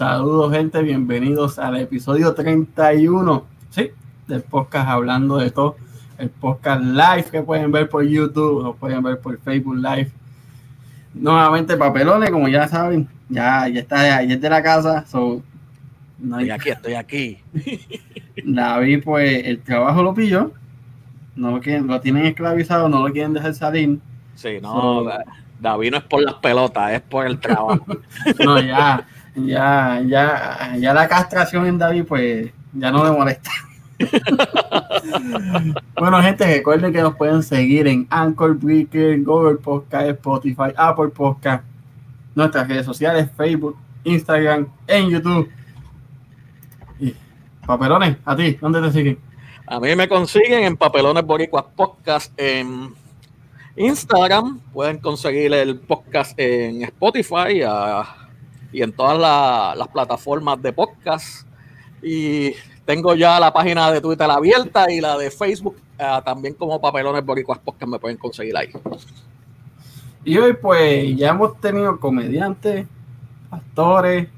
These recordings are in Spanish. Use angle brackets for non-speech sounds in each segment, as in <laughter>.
Saludos, gente. Bienvenidos al episodio 31. Sí, del podcast hablando de todo. El podcast live que pueden ver por YouTube, lo pueden ver por Facebook Live. Nuevamente, papelones, como ya saben, ya, ya está es de la casa. So, no hay... Estoy aquí, estoy aquí. <laughs> David, pues el trabajo lo pilló. No lo, quieren, lo tienen esclavizado, no lo quieren dejar salir. Sí, no. David no es por las pelotas, es por el trabajo. <laughs> no, ya, ya, ya, ya la castración en David, pues ya no le molesta. <laughs> bueno, gente, recuerden que nos pueden seguir en Anchor Breaker, Google Podcast, Spotify, Apple Podcast, nuestras redes sociales, Facebook, Instagram, en YouTube. Y, papelones, a ti, ¿dónde te siguen? A mí me consiguen en Papelones Boricuas Podcast en Instagram. Pueden conseguir el podcast en Spotify ah, y en todas las plataformas de podcast. Y tengo ya la página de Twitter abierta y la de Facebook ah, también como Papelones Boricuas Podcast me pueden conseguir ahí. Y hoy pues ya hemos tenido comediantes, actores,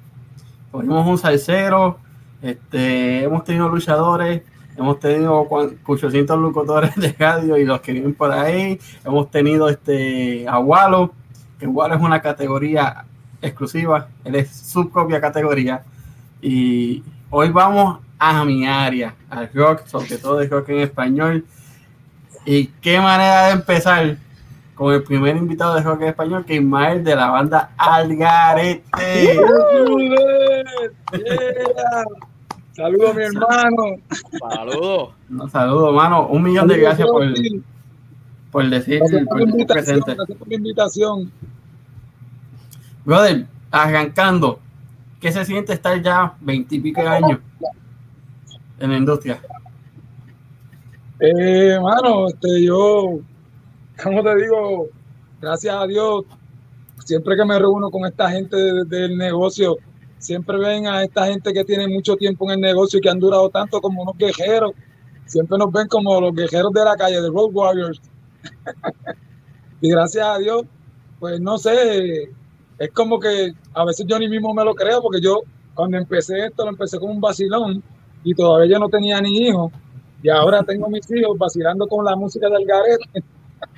tuvimos un salsero, este, hemos tenido luchadores, Hemos tenido 800 locutores de radio y los que vienen por ahí. Hemos tenido este a Walo, que Walo es una categoría exclusiva, él es su propia categoría. Y hoy vamos a mi área, al rock, sobre todo el rock en español. Y qué manera de empezar con el primer invitado de rock en español, que es Ismael de la banda Algarete. Saludos, mi hermano. Saludos. No, saludos, hermano. Un millón de gracias por, por decir por, presente. Gracias por la invitación. Brother, arrancando, ¿qué se siente estar ya veintipico años en la industria? Eh, mano, este, yo, como te digo, gracias a Dios, siempre que me reúno con esta gente del negocio, siempre ven a esta gente que tiene mucho tiempo en el negocio y que han durado tanto como unos guerreros. Siempre nos ven como los guerreros de la calle, de Road Warriors. <laughs> y gracias a Dios, pues no sé, es como que a veces yo ni mismo me lo creo, porque yo cuando empecé esto lo empecé como un vacilón y todavía yo no tenía ni hijos. Y ahora tengo mis hijos vacilando con la música del garete.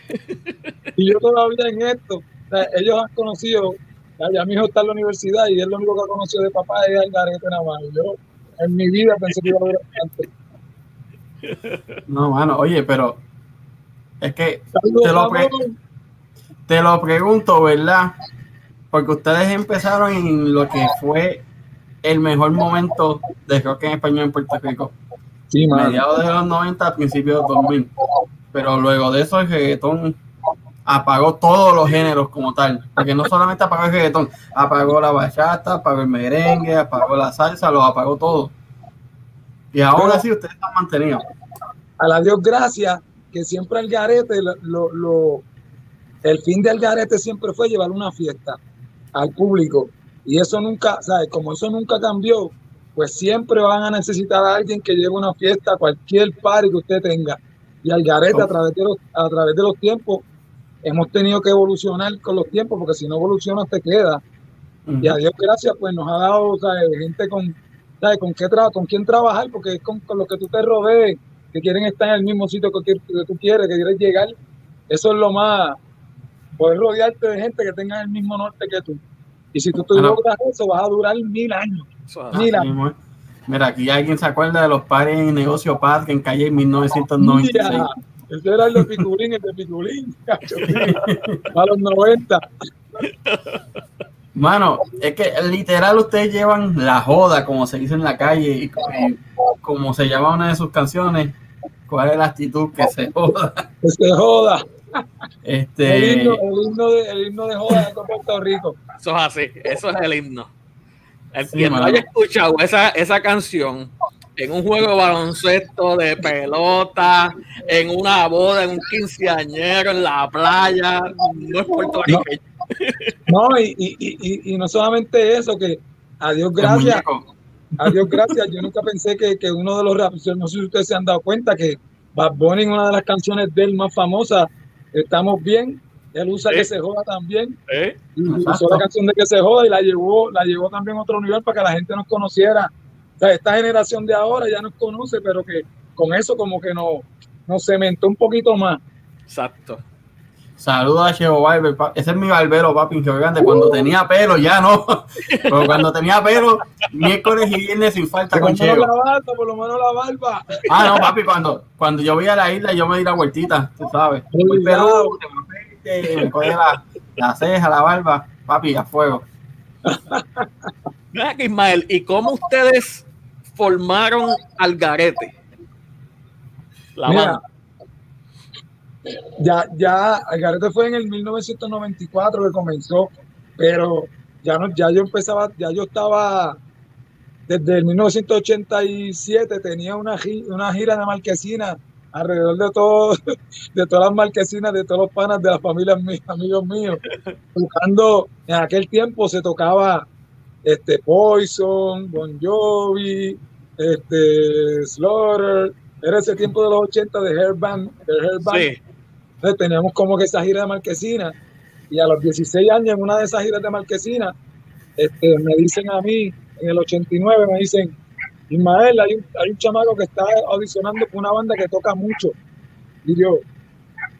<laughs> y yo todavía en esto. ellos han conocido ya, mi hijo está en la universidad y él lo único que conoció de papá es el garete nada más. Yo en mi vida pensé que iba a durar tanto. No, mano, oye, pero es que te, lo te lo pregunto, ¿verdad? Porque ustedes empezaron en lo que fue el mejor momento de rock en español en Puerto Rico. Sí, Mediados de los 90, principios de 2000. Pero luego de eso el reggaetón apagó todos los géneros como tal, porque no solamente apagó el reggaetón, apagó la bachata, apagó el merengue, apagó la salsa, lo apagó todo. Y ahora sí ustedes están mantenidos. A la Dios gracias, que siempre el garete, lo, lo, el fin del garete siempre fue llevar una fiesta al público. Y eso nunca, ¿sabes? Como eso nunca cambió, pues siempre van a necesitar a alguien que lleve una fiesta, cualquier party que usted tenga. Y al garete a través de los, a través de los tiempos hemos tenido que evolucionar con los tiempos, porque si no evolucionas te queda. Y a Dios gracias, pues nos ha dado gente con, con, qué con quién trabajar, porque es con, con los que tú te rodees, que quieren estar en el mismo sitio que, tú quieres, que quieres llegar. Eso es lo más, poder rodearte de gente que tenga el mismo norte que tú. Y si tú te logras eso, vas a durar mil años. Mil años. Mira, aquí alguien se acuerda de los pares en negocio Park en calle 1996. Ese era el de Piculín, el de Piculín. <laughs> a los 90. Mano, es que literal ustedes llevan la joda, como se dice en la calle, y, como se llama una de sus canciones, ¿cuál es la actitud que se joda? Que se joda. Este... El, himno, el, himno de, el himno de joda de Puerto Rico. Eso es así, eso es el himno. El que no haya escuchado esa, esa canción, en un juego de baloncesto, de pelota, en una boda, en un quinceañero, en la playa, no es puertorriqueño. No, no y, y, y, y, no solamente eso, que a Dios gracias, a Dios gracias, yo nunca pensé que, que uno de los raps, no sé si ustedes se han dado cuenta que Bad Bunny, una de las canciones de él más famosas, Estamos Bien, Él usa Sí. que se joda también. ¿Eh? Usó la canción de que se joda y la llevó, la llevó también a otro nivel para que la gente nos conociera. O sea, esta generación de ahora ya nos conoce, pero que con eso como que nos, nos cementó un poquito más. Exacto. Saludos a Chevo Barber. Ese es mi barbero, papi, que grande. Cuando tenía pelo, ya no. <laughs> Pero cuando tenía pelo, miércoles y viernes sin falta Por con la barba, por lo menos la barba. Ah, no, papi, cuando, cuando yo voy a la isla, yo me di la vueltita, tú sabes. Perú, te me la, la ceja, la barba, papi, a fuego. Mira que Ismael, ¿y cómo ustedes formaron Algarete? La Mira, banda. Ya, ya, Algarete fue en el 1994 que comenzó, pero ya no, ya yo empezaba, ya yo estaba desde el 1987 tenía una, una gira de marquesina alrededor de todo, <laughs> de todas las marquesinas, de todos los panas de las familias mías, amigos míos, buscando, en aquel tiempo se tocaba este Poison, Bon Jovi, este Slaughter, era ese tiempo de los 80 de Hairband, de. Sí. Entonces teníamos como que esa gira de Marquesina y a los 16 años en una de esas giras de Marquesina este, me dicen a mí, en el 89, me dicen, Ismael, hay un, hay un chamaco que está audicionando con una banda que toca mucho. Y yo,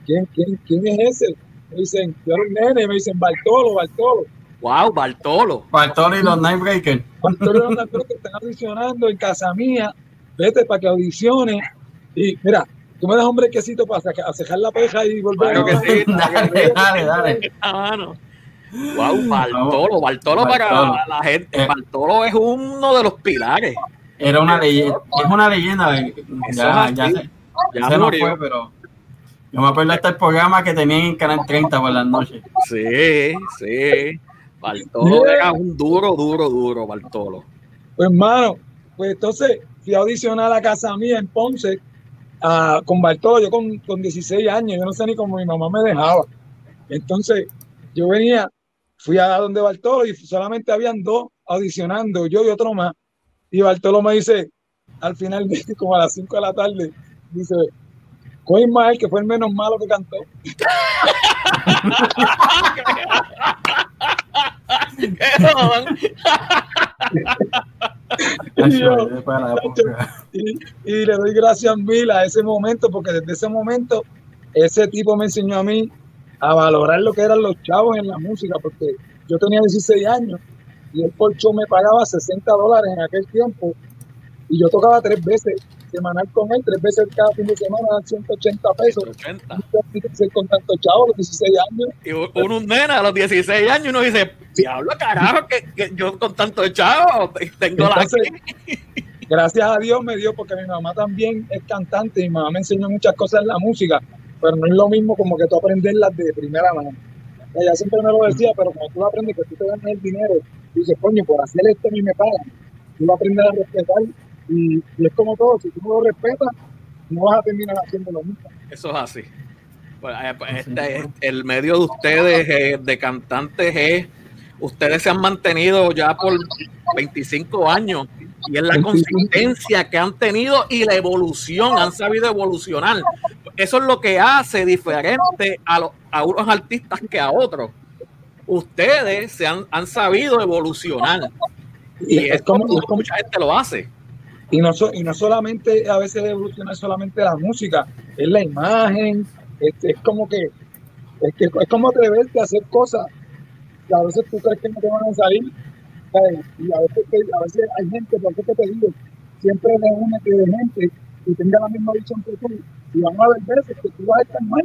¿quién, quién, quién es ese? Me dicen, yo era un nene, y me dicen, Bartolo, Bartolo. Wow, Bartolo. Bartolo y los Nightbreakers. Bartolo era un actor que están audicionando en casa mía, vete para que audicione. Y mira, tú me das un brequecito para cejar la peja y volver Claro que sí. Dale, dale, dale. <laughs> Ah, mano. Wow, Bartolo. Bartolo para Bartolo. la gente. Eh. Bartolo es uno de los pilares. Era una leyenda, es una leyenda. eh, Ya, es ya así. se, Ya se fue, pero yo me acuerdo hasta el programa que tenían en Canal 30 por las noches. Sí, sí. Bartolo era un duro, duro, duro, Bartolo. Pues hermano, pues entonces fui a audicionar a la casa mía en Ponce a- con Bartolo, yo con, con 16 años, yo no sé ni cómo mi mamá me dejaba. Entonces yo venía, fui a donde Bartolo y solamente habían dos audicionando, yo y otro más. Y Bartolo me dice, al final, <laughs> como a las 5 de la tarde, dice, con Ismael, que fue el menos malo que cantó. <laughs> Y yo, le doy gracias mil a ese momento, porque desde ese momento ese tipo me enseñó a mí a valorar lo que eran los chavos en la música, porque yo tenía 16 años y el por show me pagaba 60 dólares en aquel tiempo y yo tocaba tres veces semanal con él, tres veces cada fin de semana, 180 pesos. 80. ¿Qué hacer con tantos chavos a los 16 años? Y uno un nena a los 16 años uno dice, diablo carajo, que, que yo con tanto chavo tengo la Entonces, <laughs> gracias a Dios me dio, porque mi mamá también es cantante y mi mamá me enseñó muchas cosas en la música, pero no es lo mismo como que tú aprenderlas de primera mano. Ella siempre me lo decía, pero cuando tú aprendes que tú te ganas el dinero, tú dices, coño, por hacer esto a mí me pagan. Tú lo aprendes a respetar y, y es como todo, si tú no lo respetas, no vas a terminar haciendo lo mismo. Eso es así. Pues, eh, pues, este, es- el medio de ustedes, eh, de cantantes, es. Ustedes se han mantenido ya por 25 años y es la 25. consistencia que han tenido y la evolución, han sabido evolucionar. Eso es lo que hace diferente a, los, a unos artistas que a otros. Ustedes se han, han sabido evolucionar Y, y es es como, como es como- mucha gente lo hace. Y no, so- y no solamente a veces evoluciona solamente la música, es la imagen, es, como que es, que es como atreverte a hacer cosas. Que a veces tú crees que no te van a salir y a veces, a veces hay gente, por eso te digo, siempre reúnete de gente y tenga la misma visión que tú y van a haber veces que tú vas a estar mal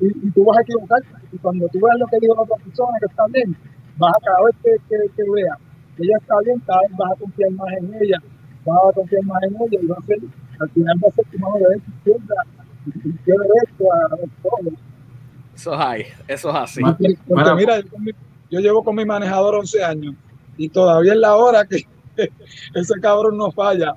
y, y tú vas a equivocarte y cuando tú veas lo que dijo la otra persona que está bien, vas a cada vez que, que, que veas que ella está bien, cada vez vas a confiar más en ella vas a confiar más en ella y va a ser, al final va a ser tu mano derecha, izquierda, y pie derecho, a, a todo. Eso es ahí, eso es así. Ma- Porque Bueno, mira, yo, con mi- yo llevo con mi manejador 11 años y todavía es la hora que <laughs> ese cabrón no falla.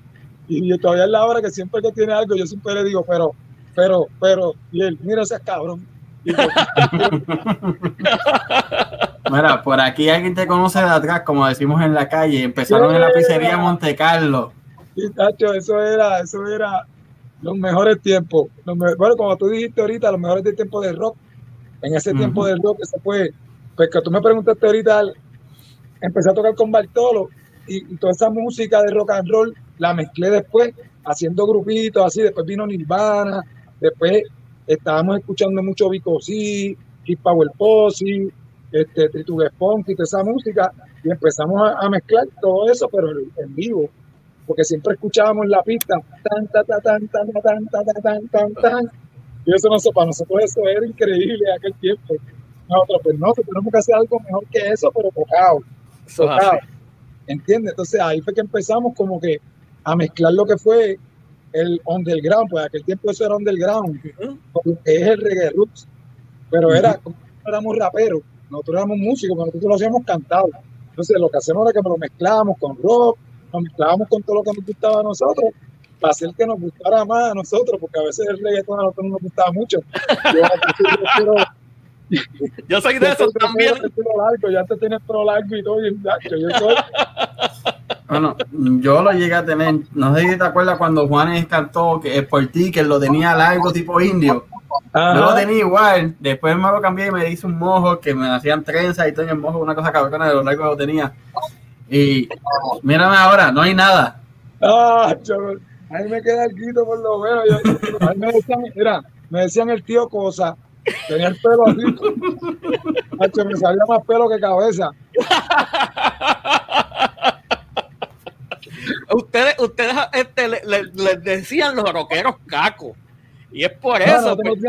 Y todavía es la hora que siempre que tiene algo, yo siempre le digo, pero, pero, pero, y él, mira ese cabrón. Yo, <laughs> Mira, por aquí alguien te conoce de atrás, como decimos en la calle. Empezaron en la pizzería Monte Carlo. Y, tacho, eso era, eso era los mejores tiempos. Los bueno, como tú dijiste ahorita, los mejores de tiempo de rock. En ese tiempo del rock, ese fue, pues que tú me preguntaste ahorita, empecé a tocar con Bartolo y, toda esa música de rock and roll la mezclé después, haciendo grupitos así, después vino Nirvana, después estábamos escuchando mucho Vico C, Hip Power Posse, este, Tritugue Funky, toda esa música, y empezamos a, mezclar todo eso, pero en, vivo, porque siempre escuchábamos la pista, tan, tan, tan, tan, tan, tan, tan, tan, tan, tan, y eso no, para nosotros eso era increíble en aquel tiempo. Nosotros, pues no, tenemos que hacer algo mejor que eso, pero tocado, tocado. ¿Entiendes? Entonces ahí fue que empezamos como que a mezclar lo que fue el underground, pues aquel tiempo eso era underground, uh es el reggae roots, pero era como éramos raperos, nosotros éramos músicos, pero nosotros lo hacíamos cantado. Entonces lo que hacemos era que lo mezclábamos con rock, nos mezclábamos con todo lo que nos gustaba a nosotros, para hacer que nos gustara más a nosotros, porque a veces el reggaetón a nosotros no nos gustaba mucho. Yo, <laughs> yo soy de esos también. Largo, ya te tienes pelo largo y todo, y yo soy bueno, yo lo llegué a tener. No sé si te acuerdas cuando Juanes cantó que es por ti, que lo tenía largo tipo indio. Yo lo tenía igual. Después me lo cambié y me hice un mojo que me hacían trenzas y todo en el mojo, una cosa cabrona de lo largo que lo tenía. Y mírame ahora, no hay nada. Ah, ahí me queda el grito por lo menos. Yo, me decían, mira, me decían el tío Cosa. Tenía el pelo así. me salía más pelo que cabeza. ustedes, ustedes este, les decían los roqueros cacos. Y es por eso. Pues.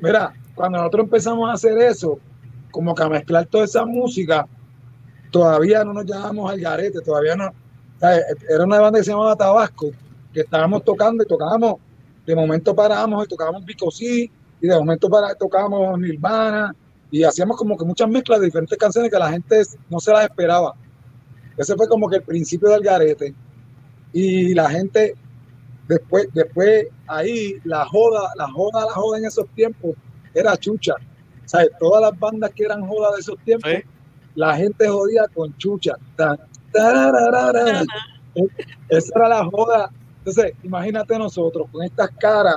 mira, cuando nosotros empezamos a hacer eso, como que a mezclar toda esa música, todavía no nos llamábamos al garete, todavía no. Era una banda que se llamaba Tabasco, que estábamos tocando y tocábamos, de momento parábamos y tocábamos Bicosí, y de momento para, tocábamos Nirvana, y hacíamos como que muchas mezclas de diferentes canciones que la gente no se las esperaba. Ese fue como que el principio del garete. Y la gente, después, después ahí, la joda, la joda, la joda en esos tiempos era chucha. O todas las bandas que eran joda de esos tiempos, la gente jodía con chucha. Esa era la joda. Entonces, imagínate nosotros con estas caras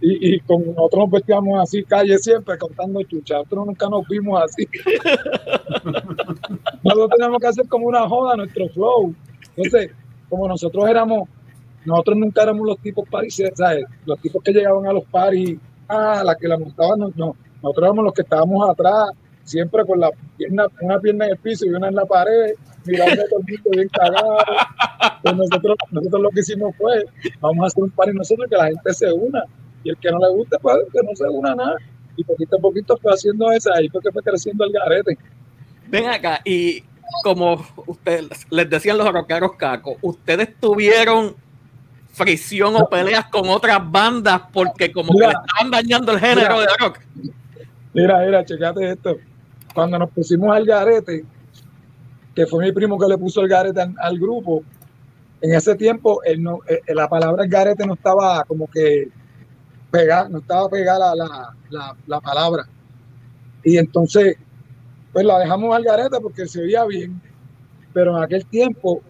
y, y, con nosotros nos vestíamos así, calle siempre, contando chucha. Nosotros nunca nos vimos así. <laughs> nosotros teníamos que hacer como una joda nuestro flow. Entonces, como nosotros éramos, nosotros nunca éramos los tipos paris, ¿sabes? Los tipos que llegaban a los paris, ah, la que la montaban, no, no. Nosotros éramos los que estábamos atrás, siempre con la pierna, una pierna en el piso y una en la pared, mirando a todo el mundo bien cagado. Pues nosotros, nosotros lo que hicimos fue, vamos a hacer un par y nosotros que la gente se una y el que no le guste, pues que no se una nada. Y poquito a poquito fue haciendo esa, ahí fue que fue creciendo el garete. Ven acá, y como ustedes les decían los rockeros cacos, ustedes tuvieron fricción o peleas con otras bandas porque como que le estaban dañando el género de rock. Mira, mira, checate esto. Cuando nos pusimos al garete, que fue mi primo que le puso el garete al, grupo, en ese tiempo no, eh, la palabra garete no estaba como que no estaba pegada la, palabra. Y entonces, pues la dejamos al garete porque se oía bien, pero en aquel tiempo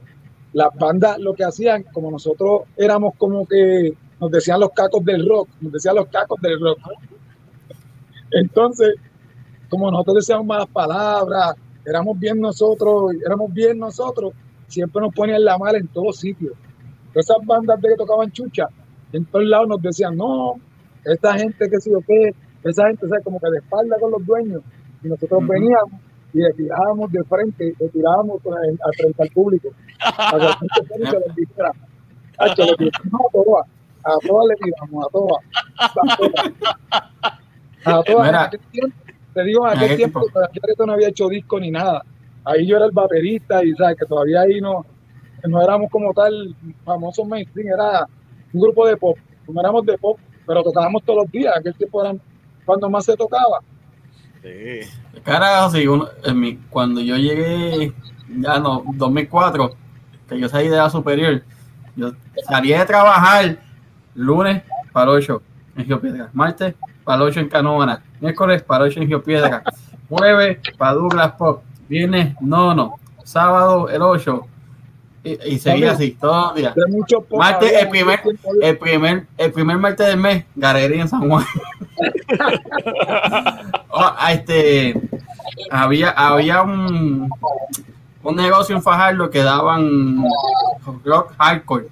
las bandas lo que hacían, como nosotros éramos como que nos decían los cacos del rock, nos decían los cacos del rock. Entonces, como nosotros decíamos malas palabras, éramos bien nosotros, éramos bien nosotros, siempre nos ponían la mala en todos sitios. Esas bandas de que tocaban chucha, en todos lados nos decían, no, esta gente que se yo qué, esa gente, ¿sabes? como que de espalda con los dueños, y nosotros veníamos y le tirábamos de frente, le tirábamos al frente al público, a que la gente se les dijera, a todas, a todas le tiramos, a todas, a todas. A todas. Te digo, en aquel tiempo, tiempo no había hecho disco ni nada. Ahí yo era el baterista y sabes que todavía ahí no, no éramos como tal famosos mainstream, era un grupo de pop, no éramos de pop, pero tocábamos todos los días, aquel tiempo era cuando más se tocaba. Sí. Carajo, sí, cuando yo llegué, ya no, 2004, que yo salí de la superior, yo salí de trabajar lunes para 8 en Geopiedra, martes para 8 en Canóvana, miércoles para 8 en Geopiedra, jueves para Douglas Pop, viernes no, no, sábado el 8, y, seguía así, todos los días. Martes, el primer, el, primer, el primer martes del mes, Galería en San Juan. <laughs> Oh, este, había, había un, un negocio en Fajardo que daban rock hardcore.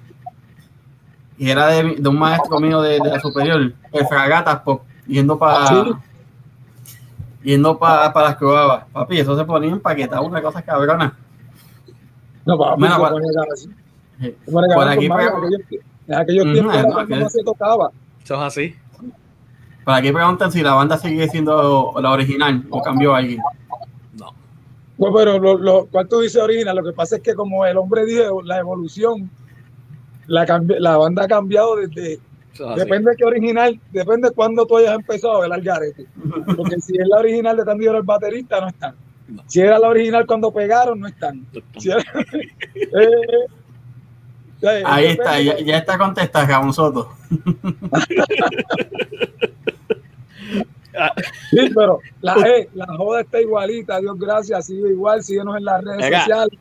Y era de, de un maestro mío de, de la superior, el Fragatas Pop, yendo para Sí. yendo para las cubabas. Papi, eso se ponía empaquetado, una cosa cabrona. No, papi, Mira, pone así. Sí. Por aquí, en aquellos- tiempos no, se tocaba. Eso es así. Por aquí preguntan si la banda sigue siendo la original o cambió alguien. No. Pues, pero lo, lo, ¿cuál tú dices original? Lo que pasa es que como el hombre dijo, la evolución, la, la banda ha cambiado desde... Así. Depende de qué original, depende de cuándo tú hayas empezado a ver al garete. Porque si es la original de Tandy el baterista, no están. No. Si era la original cuando pegaron, no están. Si era- <laughs> Eh, eh, Ahí depende. está, ya, ya está contestada, Ramón Soto. Sí, pero la, eh, la joda está igualita, Dios gracias, sigue igual, síguenos en las redes Venga. sociales.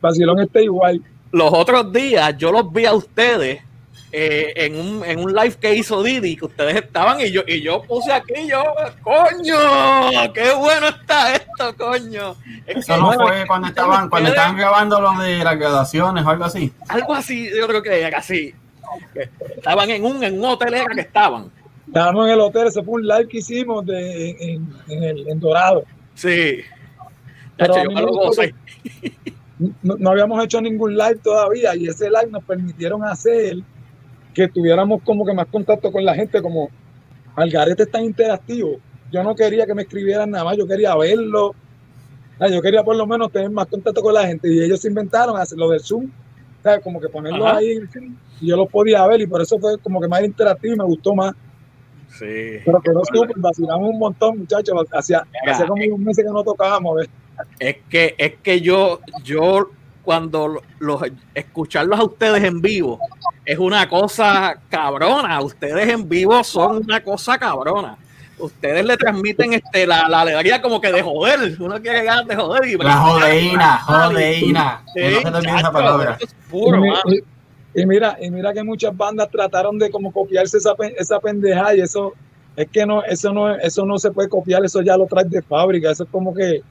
Vacilón está igual. Los otros días yo los vi a ustedes eh, en, un, en un live que hizo Didi, que ustedes estaban y yo, y yo puse aquí, yo, coño, qué bueno está esto, coño. Es Eso no fue cuando estaban, cuando estaban grabando lo de las graduaciones o algo así. Algo así, yo creo que era así. Que Estaban en un, en un hotel era que estaban. Estábamos en el hotel, ese fue un live que hicimos de, en, en el, en Dorado. Sí. Pero a yo lo gocé. No, no habíamos hecho ningún live todavía y ese live nos permitieron hacer que tuviéramos como que más contacto con la gente, como Algarete es tan interactivo. Yo no quería que me escribieran nada más, yo quería verlo. Ah, Yo quería por lo menos tener más contacto con la gente y ellos se inventaron hacer lo del Zoom, ¿sabes? como que ponerlo Ajá. ahí y yo lo podía ver y por eso fue como que más interactivo y me gustó más. Sí. Pero quedó súper, vacilamos un montón, muchachos. Hacía, hacía como unos meses que no tocábamos. Es que, es que yo, yo cuando los escucharlos a ustedes en vivo es una cosa cabrona. Ustedes en vivo son una cosa cabrona. Ustedes le transmiten este la, la alegría como que de joder. Uno quiere ganas de joder y La jodeína, jodeína. Sí, no se esa palabra. eso es puro, y, mira, y mira que muchas bandas trataron de como copiarse esa, esa pendejada y eso es que no, eso no, eso no se puede copiar, eso ya lo traes de fábrica, eso es como que,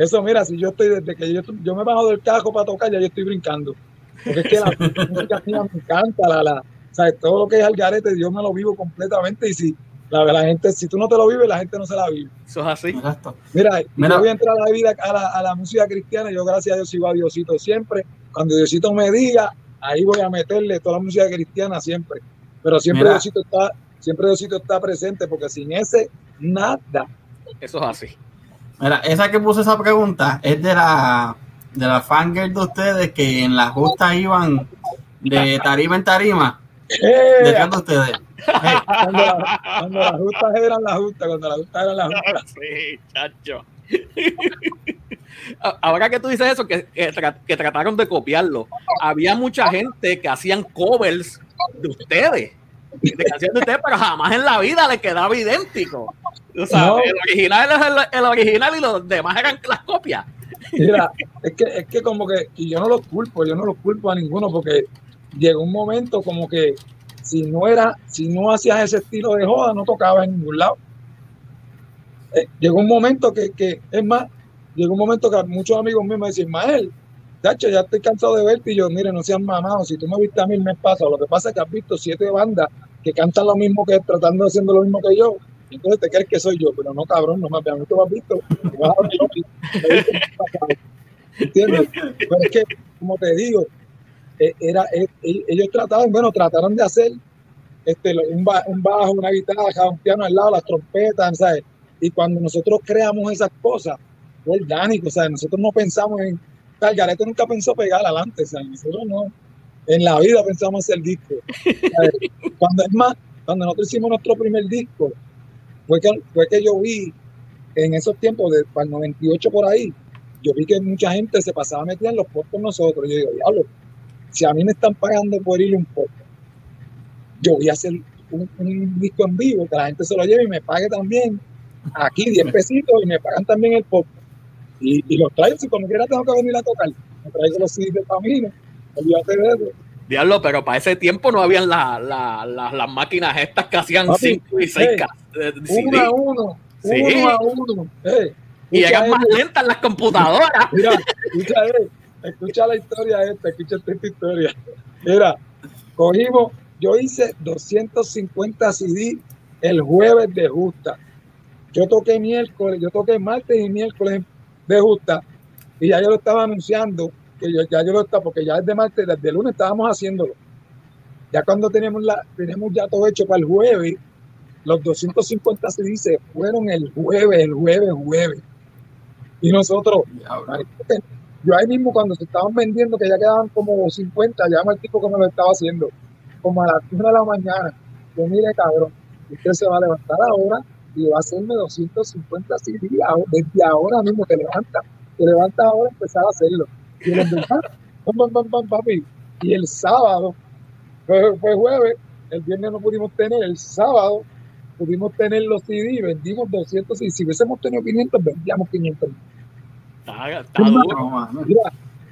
eso mira, si yo estoy desde que yo, yo me bajo del cajo para tocar, ya yo estoy brincando. Porque es que la <laughs> música mía me encanta, la, la, ¿sabes? todo lo que es Algarete, yo me lo vivo completamente y si la, la gente, si tú no te lo vives, la gente no se la vive. Eso es así. Exacto. Mira, Mira. yo voy a entrar a la vida, a la, a la música cristiana. Yo, gracias a Dios, sigo a Diosito siempre. Cuando Diosito me diga, ahí voy a meterle toda la música cristiana siempre. Pero siempre Mira. Diosito está, siempre Diosito está presente, porque sin ese, nada. Eso es así. Mira, esa que puse esa pregunta es de la de la fangirl de ustedes que en la justa iban de tarima en tarima. ¡Eh! ¿De ustedes? Cuando, la- cuando las justas eran las justas, cuando las justas eran las justas. Sí, chacho. Ahora que tú dices eso, que, que trataron de copiarlo, había mucha gente que hacían covers de ustedes, de canciones de ustedes, pero jamás en la vida le quedaba idéntico. O sea, No. el original es el, el original y los demás eran las copias. Mira, es que, es que como que, y yo no los culpo, yo no los culpo a ninguno, porque llegó un momento como que si no era, si no hacías ese estilo de joda, no tocabas en ningún lado. Eh, llegó un momento que, que, es más, llegó un momento que muchos amigos míos me decían, Mael, Tacho, ya estoy cansado de verte y yo, mire, no seas mamado, si tú me viste a mí el mes pasado, lo que pasa es que has visto siete bandas que cantan lo mismo que tratando de haciendo lo mismo que yo, entonces te crees que soy yo, pero no cabrón, no me a mí tú me has visto, me vas a me. ¿Entiendes? Pero es que, como te digo, eh, era, eh, eh, ellos trataron, bueno, trataron de hacer este, un, ba- un bajo, una guitarra, un piano al lado, las trompetas, ¿sabes? Y cuando nosotros creamos esas cosas, orgánico, sea, nosotros no pensamos en, sea, el nunca pensó pegar adelante, o nosotros no, en la vida pensamos hacer disco. <laughs> Cuando es más, cuando nosotros hicimos nuestro primer disco, fue que, fue que yo vi en esos tiempos, de, para el 98 por ahí, yo vi que mucha gente se pasaba metida en los posts con nosotros. Yo digo, diablo, si a mí me están pagando por ir a un podcast, yo voy a hacer un, disco en vivo, que la gente se lo lleve y me pague también aquí 10 pesitos y me pagan también el podcast. Y, y los traigo, si como quiera tengo que venir a tocar, me traigo los CDs de camino, olvídate de eso. Diablo, pero para ese tiempo no habían la- la- la- las máquinas estas que hacían Papi, 5 y 6 hey, de- de Uno a uno, Sí. Uno a uno. Eh, Y llegan más lentas las computadoras. <laughs> Mira, escucha, eh, escucha la historia esta, escucha esta historia. Mira, cogimos, yo hice 250 CD el jueves de justa. Yo toqué miércoles, yo toqué martes y miércoles de justa y ya yo lo estaba anunciando, que yo, ya yo lo estaba, porque ya desde martes, desde el lunes estábamos haciéndolo. Ya cuando teníamos la, tenemos ya todo hecho para el jueves, los 250 CD se fueron el jueves, el jueves, jueves. Y nosotros, Yo ahí mismo cuando se estaban vendiendo, que ya quedaban como 50, llama el tipo que me lo estaba haciendo, como a las 1 de la mañana. Yo mire, cabrón, usted se va a levantar ahora y va a hacerme 250 CD ahora- desde ahora mismo, te levanta, te levanta ahora y empezar a hacerlo. Y el hombre, "Ah, pam, pam, pam, pam, papi. Y el sábado, fue, fue jueves, el viernes no pudimos tener, el sábado pudimos tener los CD y vendimos 200 y si hubiésemos tenido 500, vendíamos 500 Está, está duro. No, mano. Mira,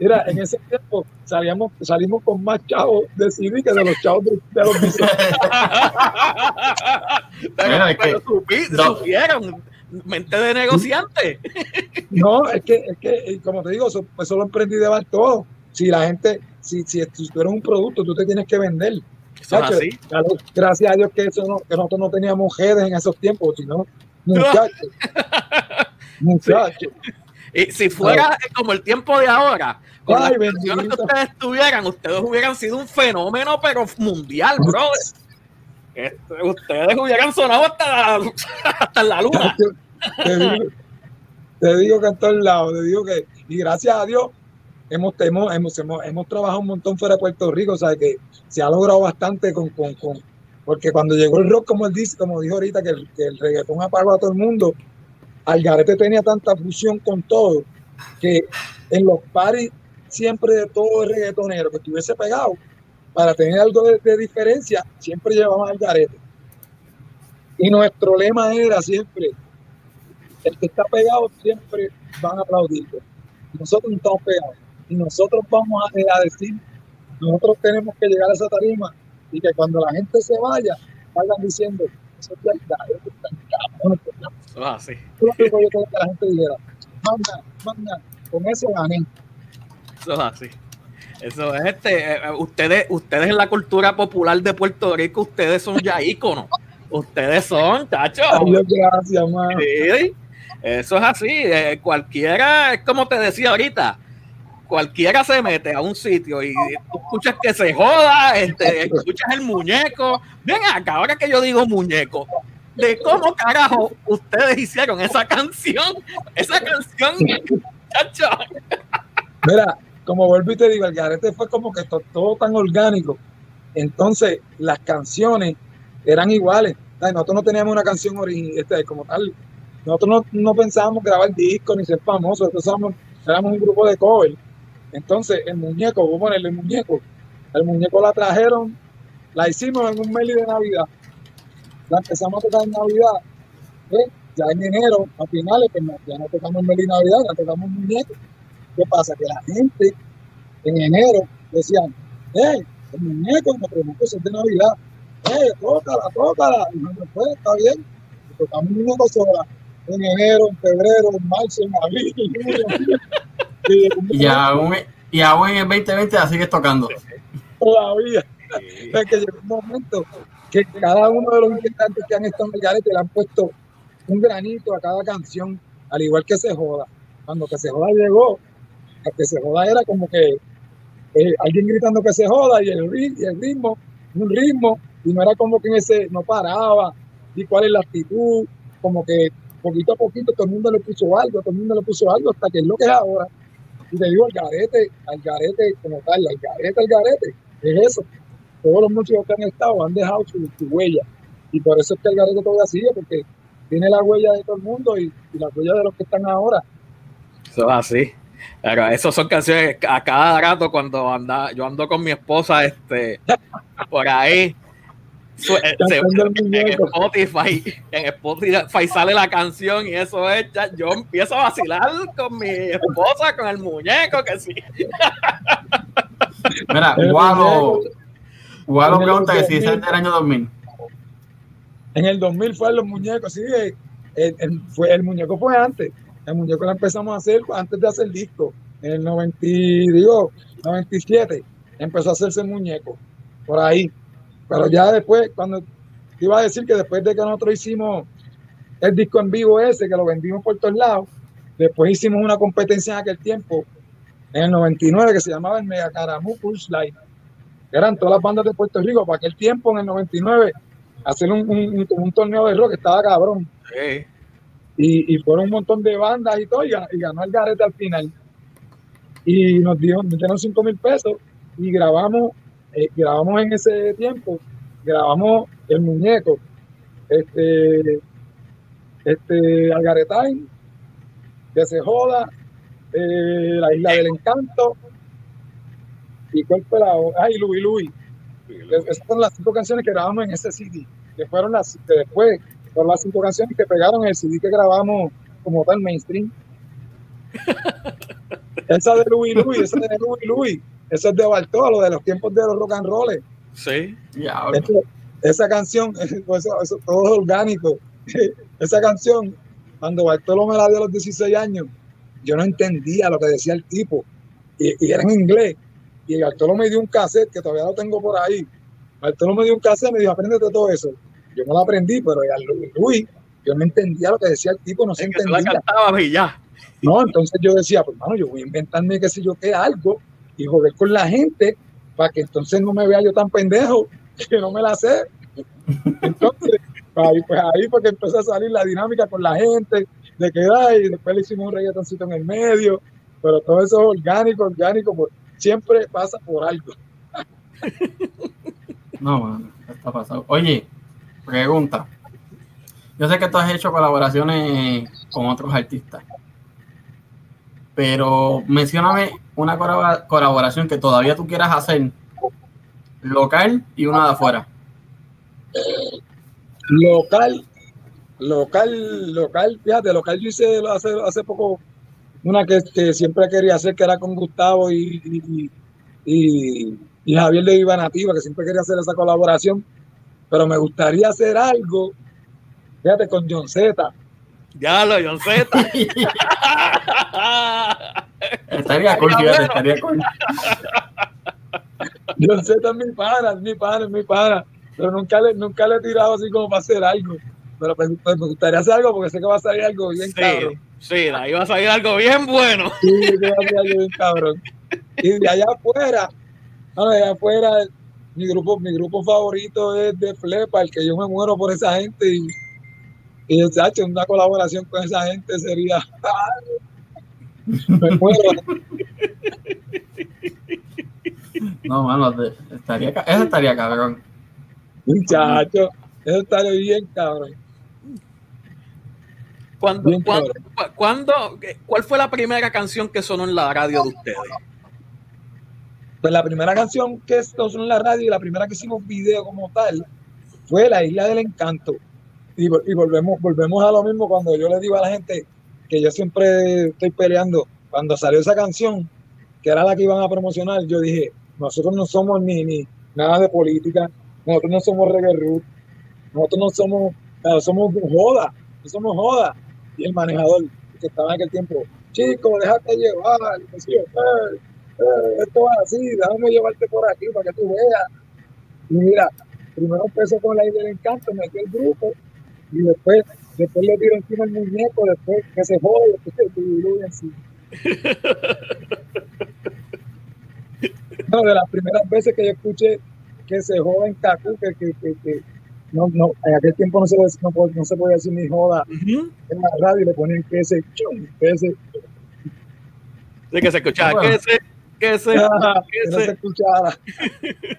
mira, en ese tiempo salíamos, salimos con más chavos de CD que de los chavos de, de los <laughs> pero, pero que- supi- no. supieron. Mente de negociante. No, es que, es que y como te digo, eso, eso lo aprendí de ver todo. Si la gente, si, si, si tú eres un producto, tú te tienes que vender. Eso es Chacho, así. claro, Gracias a Dios que, eso no, que nosotros no teníamos redes en esos tiempos, sino muchachos. <laughs> Muchachos. Y si fuera como el tiempo de ahora, con Ay, las canciones que ustedes tuvieran, ustedes hubieran sido un fenómeno, pero mundial, <laughs> bro. Este, ustedes hubieran sonado hasta la, hasta la luna. te, digo, te digo que en todos lados, te digo que, y gracias a Dios, hemos, hemos, hemos, hemos, hemos trabajado un montón fuera de Puerto Rico, o sea que se ha logrado bastante con, con, con porque cuando llegó el rock, como él dice, como dijo ahorita, que el, que el reggaetón apagó a todo el mundo, Algarete tenía tanta fusión con todo, que en los paris siempre de todo el reggaetonero que estuviese pegado, para tener algo de, diferencia, siempre llevaban Algarete. Y nuestro lema era siempre, el que está pegado siempre van a aplaudirlo. Nosotros no estamos pegados. Y nosotros vamos a, a decir, nosotros tenemos que llegar a esa tarima y que cuando la gente se vaya, vayan diciendo, eso es verdad, eso es verdad, cabrón, es verdad". Eso es así. Eso es lo que yo quería que la gente dijera, manda, manda, con eso gané. Eso es así. Eso es este. eh, ustedes, ustedes en la cultura popular de Puerto Rico, ustedes son ya íconos. Ustedes son, chacho. Dios, gracias, mano. Sí, eso es así. eh, cualquiera, es como te decía ahorita, cualquiera se mete a un sitio y tú escuchas que se joda, este, escuchas el muñeco. Ven acá, ahora que yo digo muñeco, de cómo carajo ustedes hicieron esa canción, esa canción, chacho. Mira, como vuelvo y te digo, el garete fue como que to- todo tan orgánico. Entonces, las canciones eran iguales. O sea, Nosotros no teníamos una canción original, como tal. Nosotros no, no pensábamos grabar discos ni ser famosos. Nosotros éramos, éramos un grupo de cover. Entonces, el muñeco, vamos a ponerle el muñeco. El muñeco la trajeron, la hicimos en un mail de Navidad. La empezamos a tocar en Navidad. ¿eh? Ya en enero, a finales, pues ya no tocamos mail de Navidad, ya tocamos muñeco. ¿Qué pasa? Que la gente en enero decían, hey, el muñeco, pregunto si es de Navidad, hey, tócala, tócala. Y nosotros, pues, está bien, tocamos un muñeco sola. En enero, en febrero, en marzo, en abril. <laughs> <laughs> y aún, y aún en el 2020 la sigues tocando. <laughs> todavía. Es que llegó un momento que cada uno de los integrantes que han estado en el garete le han puesto un granito a cada canción, al igual que Se Joda. Cuando que Se Joda llegó, el que Se Joda era como que eh, alguien gritando que se joda y el, y el ritmo, un ritmo, y no era como que en ese no paraba, y cuál es la actitud, como que poquito a poquito todo el mundo le puso algo, todo el mundo le puso algo hasta que es lo que es ahora. Y te digo, el garete, al garete como tal, al garete, al garete, es eso. Todos los músicos que han estado han dejado su, huella. Y por eso es que el garete todavía sigue, porque tiene la huella de todo el mundo y, la huella de los que están ahora. Eso es así. Pero eso son canciones a cada rato cuando anda, yo ando con mi esposa, este, por ahí, en muñeco. Spotify, en Spotify sale la canción y eso es, ya- yo empiezo a vacilar con mi esposa, con el muñeco, que sí. Mira, El En el pregunta que si 2000. es del año 2000. En el 2000 fue los muñecos, sí, eh, el, fue, el muñeco fue antes. El muñeco lo empezamos a hacer antes de hacer el disco. En el 90, digo, 97 empezó a hacerse el muñeco. Por ahí. Pero ya después, cuando iba a decir que después de que nosotros hicimos el disco en vivo ese, que lo vendimos por todos lados, después hicimos una competencia en aquel tiempo, en el 99, que se llamaba el Mega Caramú Pulse Light. Eran todas las bandas de Puerto Rico. Para aquel tiempo, en el 99, hacer un, un, torneo de rock estaba cabrón. Y, y, fueron un montón de bandas y todo, y, ganó el Garete al final. Y nos dio, nos dieron 5 mil pesos y grabamos, eh, grabamos en ese tiempo, grabamos el muñeco, este, este Algaretine, que se joda, eh, la isla del encanto, y cuál la ay Louis Louis. Esas fueron las cinco canciones que grabamos en ese CD, que fueron las que después fueron las cinco canciones que pegaron en el CD que grabamos como tal mainstream. <laughs> esa de Louis Louis, esa de Louis Louis, esa es de Bartolo, de los tiempos de los rock and roll. Sí, ya. esa canción, <laughs> pues eso, todo es orgánico. <laughs> esa canción, cuando Bartolo me la dio a los 16 años, yo no entendía lo que decía el tipo, y, y era en inglés y Bartolo me dio un cassette que todavía lo tengo por ahí. Bartolo me dio un cassette y me dijo, apréndete todo eso. Yo no lo aprendí, pero ya Luis, yo no entendía lo que decía el tipo, no se entendía. cantaba y ya. No, entonces yo decía, pues hermano, yo voy a inventarme qué sé yo qué algo y joder con la gente para que entonces no me vea yo tan pendejo <laughs> que no me la sé. Entonces, ahí, pues ahí fue que empezó a salir la dinámica con la gente, de que y después le hicimos un reggaetoncito en el medio, pero todo eso es orgánico, orgánico, pues, siempre pasa por algo. <laughs> No, mano, está pasado. Oye, pregunta. Yo sé que tú has hecho colaboraciones con otros artistas, pero mencióname una colaboración que todavía tú quieras hacer, local y una de afuera. Local, local, local, fíjate, local yo hice hace, hace poco una que, siempre quería hacer, que era con Gustavo y, y, Javier de Viva Nativa, que siempre quería hacer esa colaboración, pero me gustaría hacer algo, fíjate, con John Z. Ya lo, John Z. <laughs> estaría cool, fíjate, estaría cool. John Z es mi pana, es mi pana, es mi pana, pero nunca le, nunca le he tirado así como para hacer algo. Pero pues, pues, me, gustaría hacer algo porque sé que va a salir algo bien cabrón. Sí, ahí va a salir algo bien bueno. Sí, va a salir algo bien cabrón. Y de allá afuera, no, de allá afuera, mi grupo, mi grupo favorito es de Flepa, el que yo me muero por esa gente y, y hecho una colaboración con esa gente sería. <laughs> No, mano, estaría, eso estaría cabrón. Muchacho, eso estaría bien cabrón. ¿Cuándo, ¿Cuál fue la primera canción que sonó en la radio de ustedes? Pues la primera canción que sonó en la radio y la primera que hicimos video como tal fue La Isla del Encanto. Y, y, volvemos, volvemos a lo mismo cuando yo le digo a la gente que yo siempre estoy peleando. Cuando salió esa canción, que era la que iban a promocionar, yo dije, nosotros no somos ni, ni nada de política, nosotros no somos reggae nosotros no somos, somos joda, no somos joda y el manejador que estaba en aquel tiempo, chico, déjate llevar, eh, eh, esto es así, déjame llevarte por aquí para que tú veas. Y mira, primero empezó con la idea del encanto, metió el grupo, y después, después le tiró encima el muñeco, después que se jode, después se y así. <laughs> No, de las primeras veces que yo escuché que se jode en Cacu, que, que, que no, no, en aquel tiempo no se, no, no se podía decir ni joda en la radio le ponían que ese, que ese. De que se escuchaba, que ese, que ese, que no se escuchara. <laughs>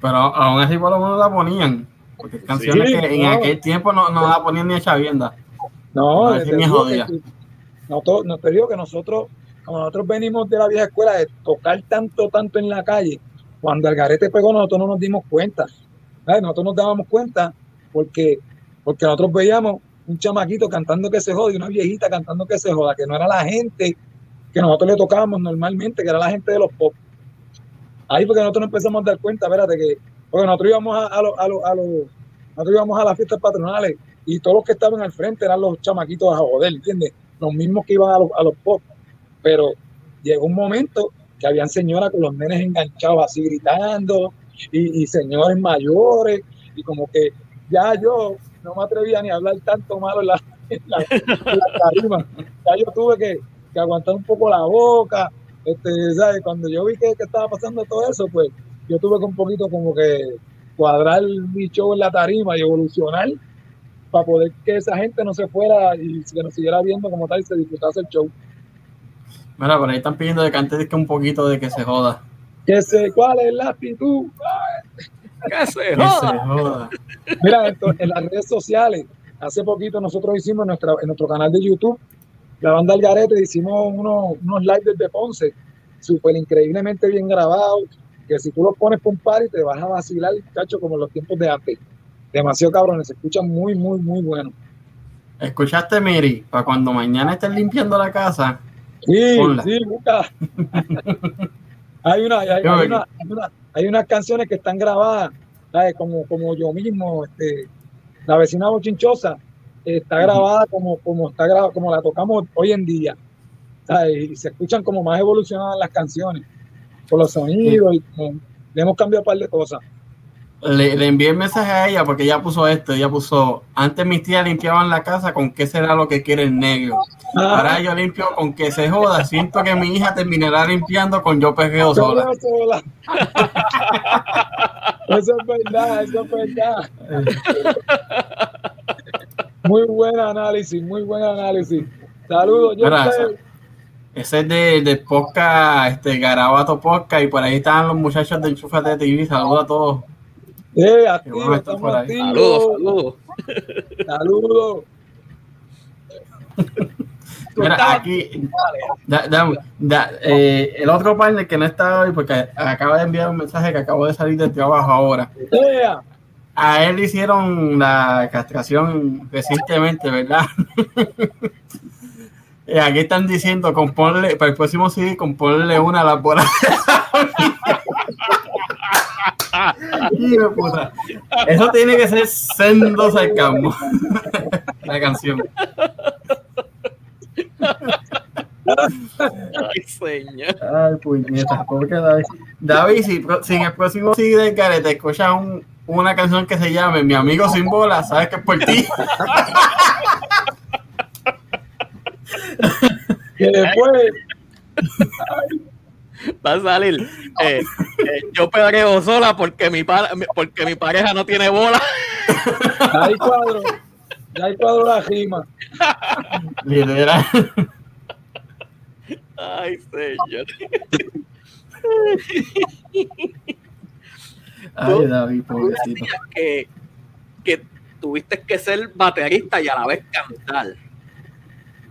Pero aún así por lo menos la ponían, porque canciones que en aquel tiempo no, no la ponían ni a chavienda. No, no, jodía. no, no te digo que nosotros, como nosotros venimos de la vieja escuela de tocar tanto, tanto en la calle, cuando el garete pegó nosotros no nos dimos cuenta nosotros nos dábamos cuenta porque, porque nosotros veíamos un chamaquito cantando que se joda y una viejita cantando que se joda, que no era la gente que nosotros le tocábamos normalmente, que era la gente de los pop. Ahí porque nosotros nos empezamos a dar cuenta, espérate, que porque nosotros íbamos a, a, a, nosotros íbamos a las fiestas patronales y todos los que estaban al frente eran los chamaquitos a joder, ¿entiendes? Los mismos que iban a los, a los pop. Pero llegó un momento que habían señoras con los nenes enganchados así gritando y, y señores mayores y como que ya yo no me atrevía ni a hablar tanto malo en la, en la, en tarima. Ya yo tuve que, que aguantar un poco la boca. Este, ¿sabes? Cuando yo vi que, que estaba pasando todo eso, pues yo tuve que un poquito como que cuadrar mi show en la tarima y evolucionar para poder que esa gente no se fuera y que nos siguiera viendo como tal y se disfrutase el show. Mira, por ahí están pidiendo de que antes de que un poquito de que se joda. Que se, ¿Cuál es la actitud? ¡Que se Que se joda! joda. Mira, esto, en las redes sociales, hace poquito nosotros hicimos en, nuestra, en nuestro canal de YouTube, la banda Algarete, hicimos unos, unos lives desde Ponce, súper increíblemente bien grabados, que si tú los pones por un party te vas a vacilar, cacho, como en los tiempos de antes. Demasiado cabrones, se escuchan muy, muy, muy bueno. ¿Escuchaste, Miri? Para cuando mañana estés limpiando la casa, Sí, Ponla. sí, busca. hay, una, hay, hay Yo- una- hay una- hay unas canciones que están grabadas, ¿sabes? Como, como yo mismo, este, la vecina bochinchosa, está grabada como, como está grabada, como la tocamos hoy en día. ¿sabes? Y se escuchan como más evolucionadas las canciones, por los sonidos, y como- le hemos cambiado un par de cosas. le, le envié el mensaje a ella porque ella puso esto. Ella puso: Antes mis tías limpiaban la casa con qué será lo que quiere el negro. Ahora yo limpio con que se joda. Siento que mi hija terminará limpiando con yo pejeo sola. <laughs> Eso es verdad, eso es verdad. <laughs> Muy buen análisis, muy buen análisis. Saludos, yo. Ese es de, de podcast, este Garabato Podcast, y por ahí están los muchachos de Enchufate TV. Saludos a todos. Eh, Qué activo, bueno estar estamos por ahí. activos. Saludos, saludos. Saludos. <laughs> Mira, aquí, da- da- da- eh, el otro partner que no está hoy, porque acaba de enviar un mensaje que acabo de salir del trabajo ahora. A él le hicieron la castración recientemente, ¿verdad? <laughs> Y aquí están diciendo, componle, para el próximo CD, componle una a la bola. <laughs> Hijo de puta. Eso tiene que ser sendo sarcasmo. <laughs> la canción. Ay, señor. Ay, puñeta, pobre David. David, si, si en el próximo CD del Garete escuchas un- una canción que se llame Mi amigo sin bola, sabes que es por ti. <laughs> <laughs> que después, Va a salir. eh, eh, yo pedreo sola porque mi, pa- porque mi pareja no tiene bola. ahí cuadro, ya hay cuadro la rima. Literal. Ay, señor. Ay, David, pobrecito. que, que tuviste que ser baterista y a la vez cantar.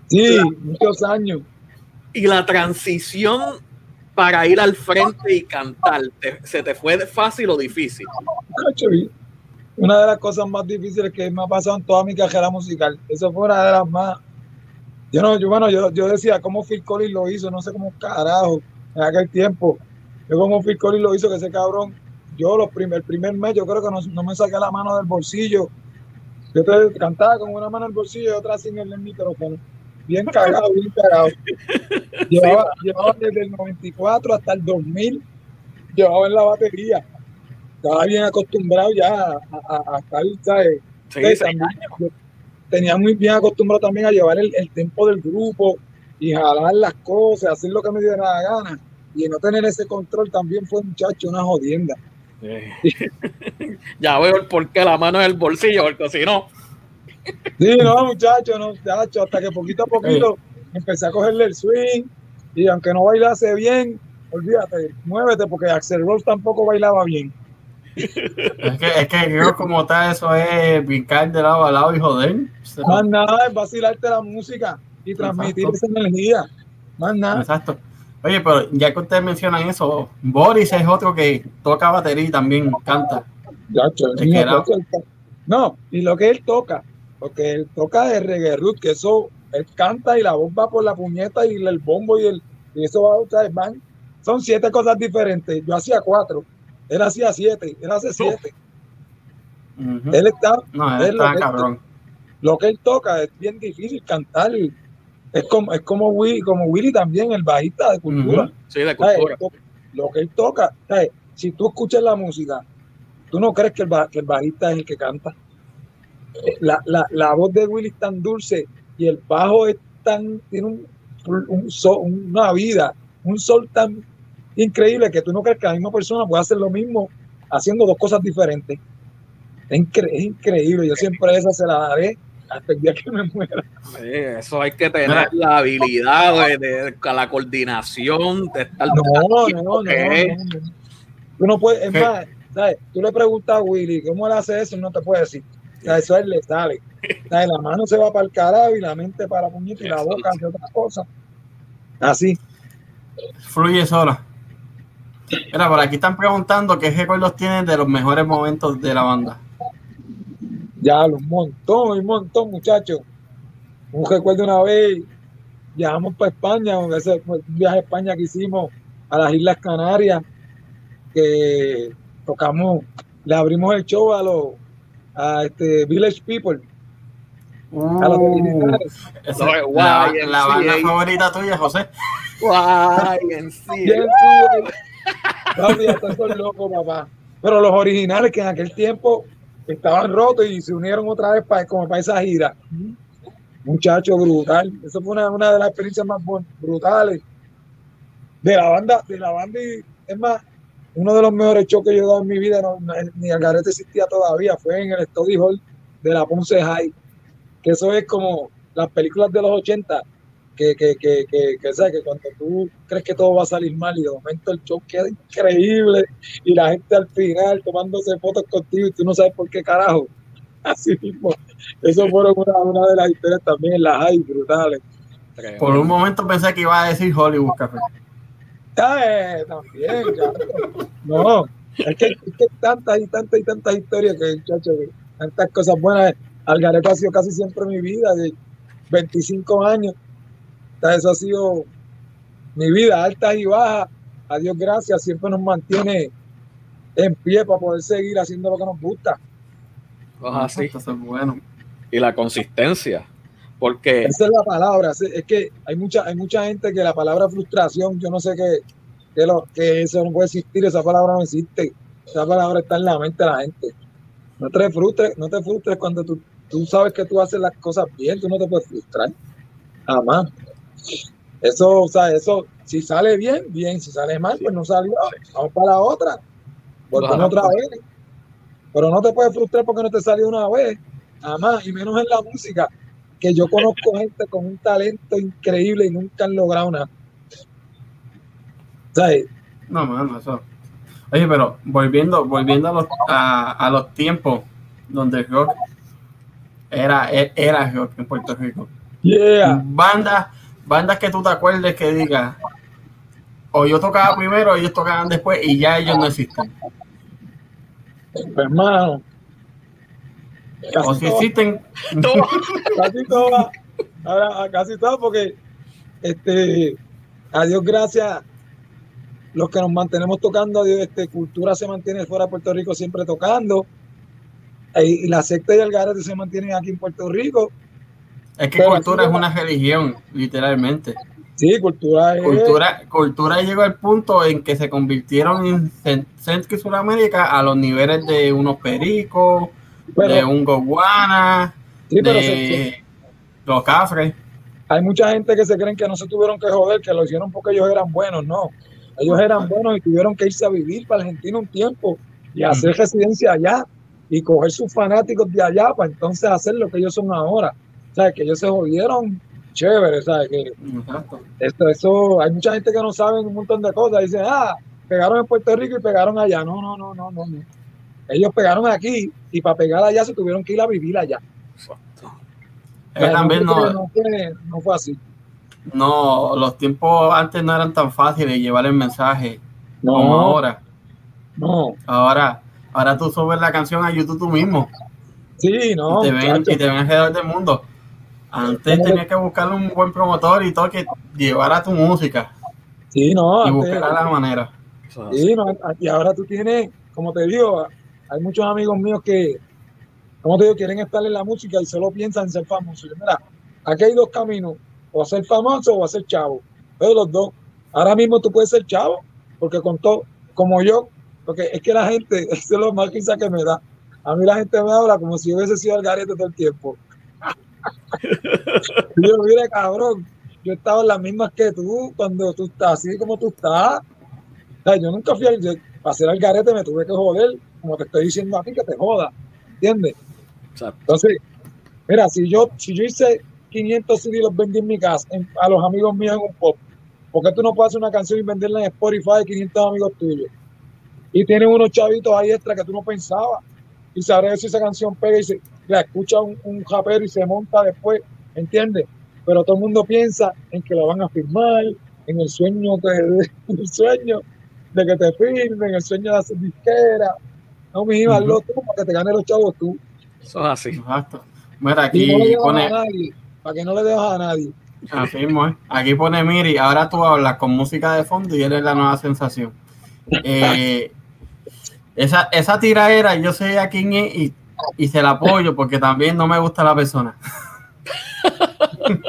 Sí, muchos años. Y la transición para ir al frente y cantar, ¿te- ¿se te fue fácil o difícil? Una de las cosas más difíciles que me ha pasado en toda mi carrera musical. Eso fue una de las más. Yo no, yo, bueno, yo, yo decía cómo Phil Collins lo hizo, no sé cómo carajo en aquel tiempo. Yo como Phil Collins lo hizo, que ese cabrón, yo los primer, el primer mes, yo creo que no, no me saqué la mano del bolsillo. Yo te cantaba con una mano en el bolsillo y otra sin el micrófono. Bien cagado, bien cagado. <laughs> Llevaba, llevaba desde el 94 hasta el 2000, llevaba en la batería estaba bien acostumbrado ya a, a- a estar, ¿sabes? Sí, yo tenía muy bien acostumbrado también a llevar el, el tempo del grupo y jalar las cosas, hacer lo que me diera la gana. Y no tener ese control también fue, muchacho, una jodienda. <laughs> ya veo el por qué la mano en el bolsillo, porque si no, Sí, no, muchacho, no, muchacho, hasta que poquito a poquito empecé a cogerle el swing y aunque no bailase bien, olvídate, muévete porque Axel Rose tampoco bailaba bien. Es que, es que creo como tal, eso es brincar de lado a lado y joder. Más nada es vacilarte la música y transmitir Exacto. esa energía. Más nada. Exacto. Oye, pero ya que ustedes mencionan eso, Boris es otro que toca batería y también canta. El ca- No, y lo que él toca, porque él toca de reggae root, que eso, él canta y la voz va por la puñeta y el bombo y el y eso va, sea, van, son siete cosas diferentes. Yo hacía cuatro, él hacía siete, él hace siete. Él está, No, él está cabrón. lo que él toca es bien difícil cantar. Es como, es como Willy, como Willy también, el bajista de cultura. Sí, de ¿Sabes? cultura. Lo que él toca, ¿sabes? si tú escuchas la música, tú no crees que el, que el bajista es el que canta. La, la, la voz de Willy es tan dulce y el bajo es tan, tiene un, una vida, un sol tan increíble que tú no crees que la misma persona puede hacer lo mismo haciendo dos cosas diferentes. Es, incre- es increíble, yo siempre esa se la daré hasta el día que me muera. Sí, eso hay que tener la habilidad de, de- la coordinación, de estar No, no, no, no, Ok. no, no. Tú no puedes, es más, ¿sabes? Tú le preguntas a Willy cómo él hace eso y no te puede decir. Sea, eso a él le sale. La mano se va para el carajo y la mente para la puñeta y la boca hace otra cosa. Así. Fluye sola. Mira, por aquí están preguntando qué recuerdos tienen de los mejores momentos de la banda. Ya, un montón, un montón, muchachos. Un recuerdo una vez, viajamos para España, un ese fue un viaje a España que hicimos a las Islas Canarias, que tocamos, le abrimos el show a los a este Village People, a los Uh, originales. esa- Lo- la, la banda sí. favorita tuya, José. Guay, en sí. Son locos, papá. Pero los originales que en aquel tiempo estaban rotos y se unieron otra vez para, como para esa gira. Muchacho, brutal. Eso fue una, una de las experiencias más brutales de la banda. De la banda y, es más, uno de los mejores shows que yo he dado en mi vida, no, ni Algarete existía todavía, fue en el Study Hall de la Ponce High. Que eso es como las películas de los 80, que, que, que, que, que, ¿sabes? que cuando tú crees que todo va a salir mal y de momento el show queda increíble y la gente al final tomándose fotos contigo y tú no sabes por qué carajo. <laughs> Así mismo. Eso fueron una, de las historias también las high brutales. Por un momento pensé que iba a decir Hollywood Café. Eh, también. No, es que, es que tantas y tantas y tantas historias que, muchacho, que tantas cosas buenas. Algareto ha sido casi siempre mi vida, de 25 años. Eso ha sido mi vida, altas y bajas. A Dios gracias, siempre nos mantiene en pie para poder seguir haciendo lo que nos gusta. Cosas así. Eso es bueno. Y la consistencia. Porque Esa es la palabra. Es que hay mucha, hay mucha gente que la palabra frustración, yo no sé qué, que, lo, que eso no puede existir, esa palabra no existe. Esa palabra está en la mente de la gente. No te frustres, no te frustres cuando tú, tú sabes que tú haces las cosas bien, tú no te puedes frustrar. Jamás. Eso, o sea, eso, si sale bien, bien, si sale mal, pues no salió. Vamos para la otra. Volvemos otra vez. Pero no te puedes frustrar porque no te salió una vez. Jamás, y menos en la música que yo conozco gente con un talento increíble y nunca han logrado nada. ¿Sabes? No, mano, eso. Oye, pero volviendo, volviendo a los, a, a los tiempos donde el rock era, e- era rock en Puerto Rico. Yeah. Bandas, bandas que tú te acuerdes que digas, o yo tocaba primero, ellos tocaban después, y ya ellos no existen. Pues, hermano. O Casi si existen, <laughs> casi todas. Ahora, casi todas, porque este, a Dios gracias, los que nos mantenemos tocando, a Dios, este, cultura se mantiene fuera de Puerto Rico siempre tocando. Y la secta y el garete se mantienen aquí en Puerto Rico. es que Pero cultura es una religión, literalmente. Sí, cultura es. Cultura, cultura llegó al punto en que se convirtieron en Cen- Centro y Sudamérica a los niveles de unos pericos, pero- de un goguana, sí, pero se- de los cafres. hay mucha gente que se creen que no se tuvieron que joder, que lo hicieron porque ellos eran buenos, no. Ellos eran buenos y tuvieron que irse a vivir para Argentina un tiempo y hacer residencia allá y coger sus fanáticos de allá para entonces hacer lo que ellos son ahora. O sea, que ellos se jodieron chévere, ¿sabes? Que esto, eso, hay mucha gente que no sabe un montón de cosas. Dicen, ah, pegaron en Puerto Rico y pegaron allá. No, no, no, no, no. Ellos pegaron aquí y para pegar allá se tuvieron que ir a vivir allá. Que también no, no, fue, no fue así. no, los tiempos antes no eran tan fáciles llevar el mensaje como ahora. no. Ahora, ahora tú subes la canción a YouTube tú mismo Sí, no. y, te ven, y te ven alrededor del mundo. Antes tenías que buscar un buen promotor y todo que llevara tu música Sí, no. y buscar la manera. sí, no, y ahora tú tienes, como te digo, hay muchos amigos míos que como te digo, quieren estar en la música y solo piensan en ser famosos. Mira, aquí hay dos caminos, o ser famoso o a ser chavo. Pero los dos. Ahora mismo tú puedes ser chavo, porque con todo, como yo, porque es que la gente, <laughs> eso es lo más quizá que me da. A mí la gente me habla como si yo hubiese sido el garete todo el tiempo. <laughs> yo, mire, cabrón, yo estaba en las mismas que tú, cuando tú estás así como tú estás. yo nunca fui al, para hacer el garete, me tuve que joder, como te estoy diciendo a ti, que te joda. ¿Entiendes? Entonces, mira, si yo, si yo hice 500 CD los vendí en mi casa, a los amigos míos en un pop, ¿por qué tú no puedes hacer una canción y venderla en Spotify a 500 amigos tuyos? Y tienes unos chavitos ahí extra que tú no pensabas. Y sabrás si esa canción pega y se la escucha un, un rapero y se monta después, ¿entiendes? Pero todo el mundo piensa en que la van a firmar, en el sueño, de, <laughs> el sueño de que te firmen, el sueño de hacer disquera, no, mi hija, uh tú para que te gane los chavos tú. Eso es así. Exacto. Mira, aquí pone. para que no le dejas a nadie. Así mismo, ¿eh? Aquí pone Miri, ahora tú hablas con música de fondo y eres la nueva sensación. Eh, esa, esa tiraera, yo sé a quién es y, y, se la apoyo porque también no me gusta la persona.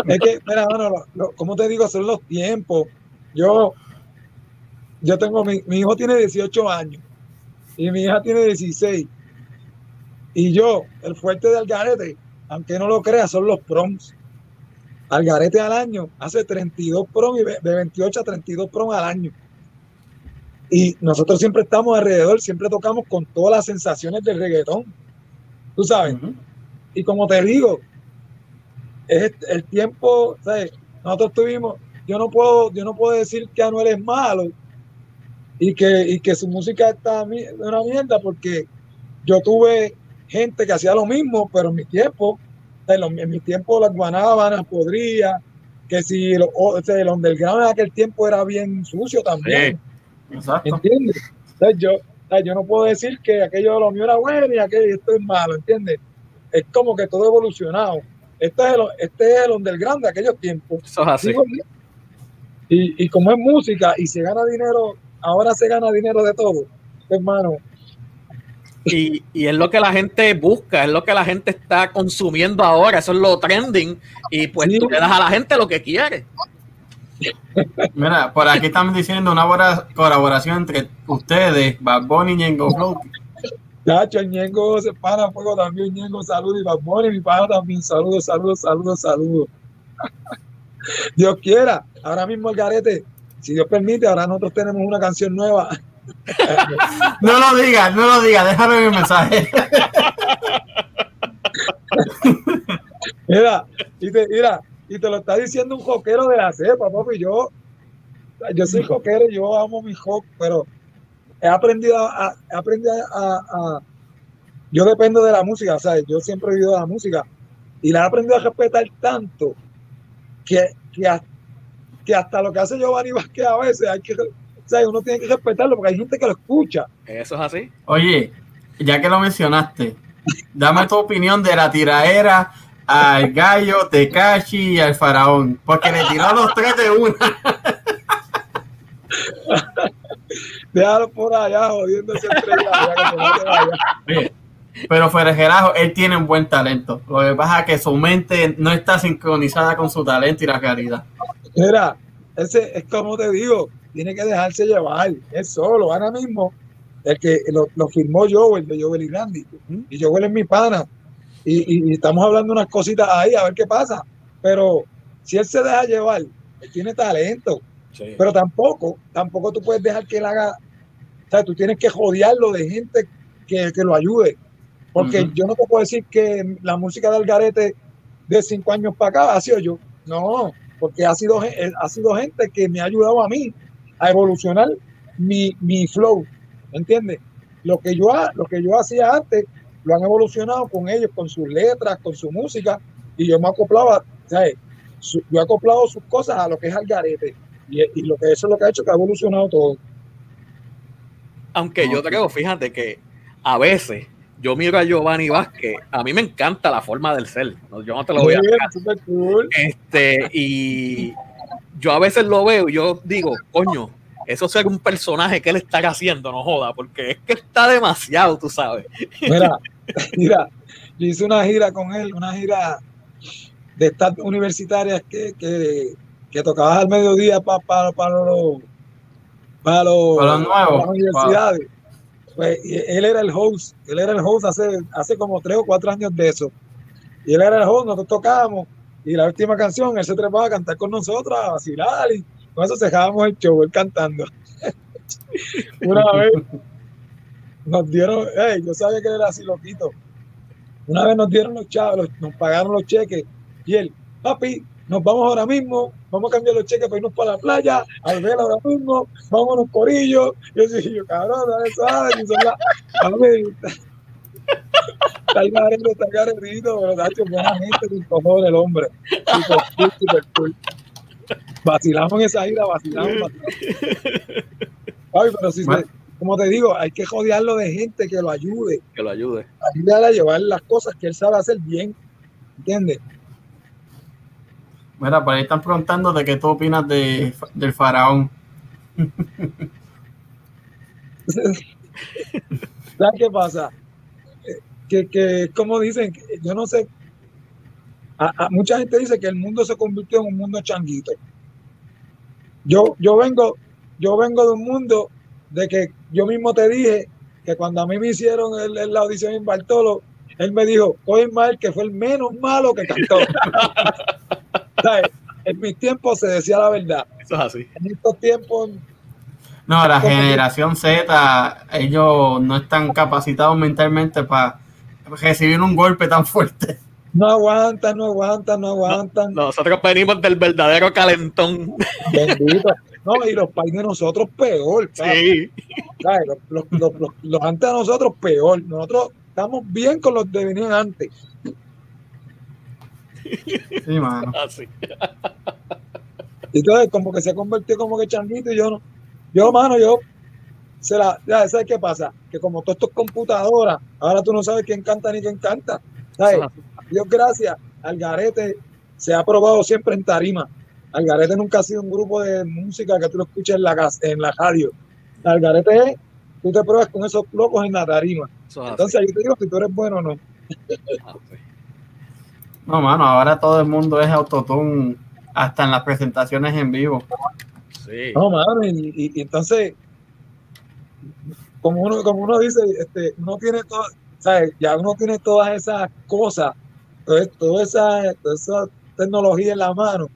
es que, mira, bueno, como te digo, son los tiempos. Yo, yo tengo, mi, mi hijo tiene 18 años y mi hija tiene 16. Y yo, el fuerte de Algarete, aunque no lo creas, son los proms. Algarete al año hace 32 proms y de 28 a 32 proms al año. Y nosotros siempre estamos alrededor, siempre tocamos con todas las sensaciones del reggaetón. Tú sabes. Y como te digo, es el tiempo, ¿sabes? Nosotros tuvimos, yo no puedo, yo no puedo decir que Anuel es malo, y que, y que su música está una mierda porque yo tuve gente que hacía lo mismo, pero en mi tiempo, en, mi tiempo las guanábanas podría, que si lo, o sea, el underground en aquel tiempo era bien sucio también. ¿Entiendes? yo, yo no puedo decir que aquello de lo mío era bueno y aquello esto es malo, ¿entiendes? Es como que todo evolucionado. Este es el, este es el underground de aquellos tiempos. Y, y como es música y se gana dinero ahora se gana dinero de todo, hermano. Y, y, es lo que la gente busca, es lo que la gente está consumiendo ahora, eso es lo trending, y pues tú le das a la gente lo que quiere. Mira, por aquí estamos diciendo una buena colaboración entre ustedes, Bad Bunny y Ñengo Flow. Chacho, Ñengo se para fuego también, Ñengo saludos y Bad Bunny, mi padre también, saludos, saludos, saludos, saludos. <laughs> Dios quiera, ahora mismo el garete si Dios permite, ahora nosotros tenemos una canción nueva. no lo digas, no lo digas, déjame mi mensaje. mira, y te, mira, y te lo está diciendo un joquero de la cepa, papi. Yo, yo soy joquero, yo amo mi hock, pero he aprendido a, he aprendido a, yo dependo de la música, ¿sabes? Yo siempre he vivido de la música y la he aprendido a respetar tanto que, que hasta que hasta lo que hace Giovanni Vázquez a veces hay que, o sea, uno tiene que respetarlo porque hay gente que lo escucha. Eso es así. Oye, ya que lo mencionaste, dame tu opinión de la tiraera al gallo, Tekashi y al faraón, porque le tiró a los tres de una. <laughs> Déjalo por allá jodiéndose entre allá. Pero Ferejerajo, él tiene un buen talento. Lo que pasa es que su mente no está sincronizada con su talento y la realidad. Mira, ese es como te digo, tiene que dejarse llevar, es solo. Ahora mismo, el que lo, firmó Joel, de Joel y Randy, y Joel es mi pana, y, estamos hablando unas cositas ahí, a ver qué pasa. Pero si él se deja llevar, él tiene talento, pero tampoco, tampoco tú puedes dejar que él haga, o sea, tú tienes que jodearlo de gente que, lo ayude. Porque yo no te puedo decir que la música del garete de cinco años para acá ha sido yo. No, porque ha sido, eh, ha sido gente que me ha ayudado a mí a evolucionar mi, mi flow, ¿entiendes? Lo que, yo, lo que yo hacía antes, lo han evolucionado con ellos, con sus letras, con su música, y yo me acoplaba, ¿sabes? yo he acoplado sus cosas a lo que es Algarete, y, y lo que eso es lo que ha hecho que ha evolucionado todo. Aunque yo creo, fíjate que a veces yo miro a Giovanni Vázquez, a mí me encanta la forma del ser, yo no te lo voy a decir. Este, y yo a veces lo veo y yo digo, coño, eso es un personaje que él está haciendo, no joda, porque es que está demasiado, tú sabes. Mira, <laughs> mira, yo hice una gira con él, una gira de estas universitarias que, que, que tocabas al mediodía para para los para los, Para los nuevos. las universidades. Pues, él era el host, él era el host hace, hace como tres o cuatro años de eso. Y él era el host, nosotros tocábamos, y la última canción, él se trepaba a cantar con nosotros, a vacilar, y con eso dejábamos el show, él cantando. <laughs> Una vez nos dieron, hey, yo sabía que él era así loquito. Una vez nos dieron los chavos, nos pagaron los cheques, y él, papi, nos vamos ahora mismo, vamos a cambiar los cheques para irnos para la playa, al ver ahora mismo, vámonos corillos. Y yo decía, yo, cabrón, dale suave, que son las- papi, Está el garete, está el garetito, pero Nacho, buena gente, sin cojones el hombre. Super cool, super cool. Vacilamos en esa gira, vacilamos, vacilamos. Ay, pero si Bueno. se- como te digo, hay que jodearlo de gente que lo ayude, Que lo ayude. ayudarle a llevar las cosas que él sabe hacer bien. ¿Entiendes? Mira, por ahí están preguntando de qué tú opinas de, del faraón. <laughs> ¿Sabes qué pasa? Que, que como dicen, yo no sé, a- a- mucha gente dice que el mundo se convirtió en un mundo changuito. Yo, yo vengo, yo vengo de un mundo de que yo mismo te dije que cuando a mí me hicieron el- el- la audición en Bartolo, él me dijo, coge mal que fue el menos malo que cantó. <laughs> <laughs> ¿Sabes? En mis tiempos se decía la verdad. Eso es así. En estos tiempos No, la que- generación Z, ellos no están capacitados mentalmente para recibir un golpe tan fuerte. no aguantan, no aguantan, no aguantan. Nosotros venimos del verdadero calentón. Bendito. No, y los pais de nosotros peor. Sí. ¿sabes? Los, los- los- los- los antes de nosotros peor. Nosotros estamos bien con los de venían antes. Sí, mano. <laughs> Así. Entonces, como que se convirtió como que changuito y yo no. Yo, mano, yo. Se la, ya, ¿sabes qué pasa? Que como todo esto es computadora, ahora tú no sabes quién canta ni quién canta. ¿sabes? Dios gracias, Algarete se ha probado siempre en tarima. Algarete nunca ha sido un grupo de música que tú lo escuches en la, en la radio. Algarete es, tú te pruebas con esos locos en la tarima. Entonces yo te digo si tú eres bueno o no. No, mano, ahora todo el mundo es autotune, hasta en las presentaciones en vivo. Sí. No, mano, y, y- y entonces, como uno, como uno dice, este, uno tiene todo, ¿sabes? Ya uno tiene todas esas cosas, toda, toda esa, toda esa tecnología en la mano,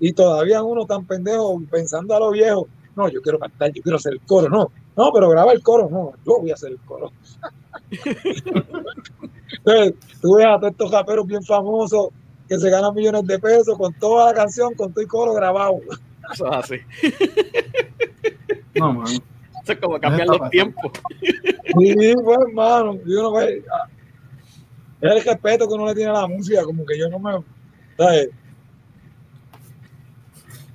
y todavía uno tan pendejo pensando a lo viejo, no, yo quiero cantar, yo quiero hacer el coro, no, no, pero graba el coro, no, yo voy a hacer el coro. Entonces, tú ves a todos estos raperos bien famosos que se ganan millones de pesos con toda la canción, con todo el coro grabado. Eso es así. No, mano. Eso es como cambian Está los tiempos. Sí, pues, hermano, y ve, ah, es el respeto que uno le tiene a la música, como que yo no me, ¿sabes?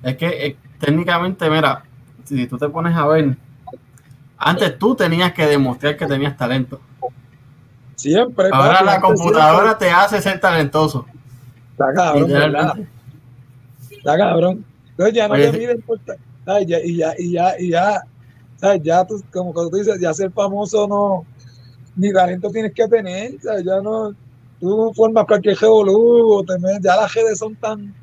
Es que eh, técnicamente, mira, si tú te pones a ver, antes tú tenías que demostrar que tenías talento. Siempre. Ahora papi, la computadora te hace ser talentoso. Está cabrón. Está cabrón. Entonces ya no Oye, te miden por. Ya, y ya, y ya, y ya, ¿sabes? Ya tú, como que tú dices, ya ser famoso no, ni talento tienes que tener, ¿sabes? Ya no, tú formas cualquier revolú, o te metes- ya las redes son tan,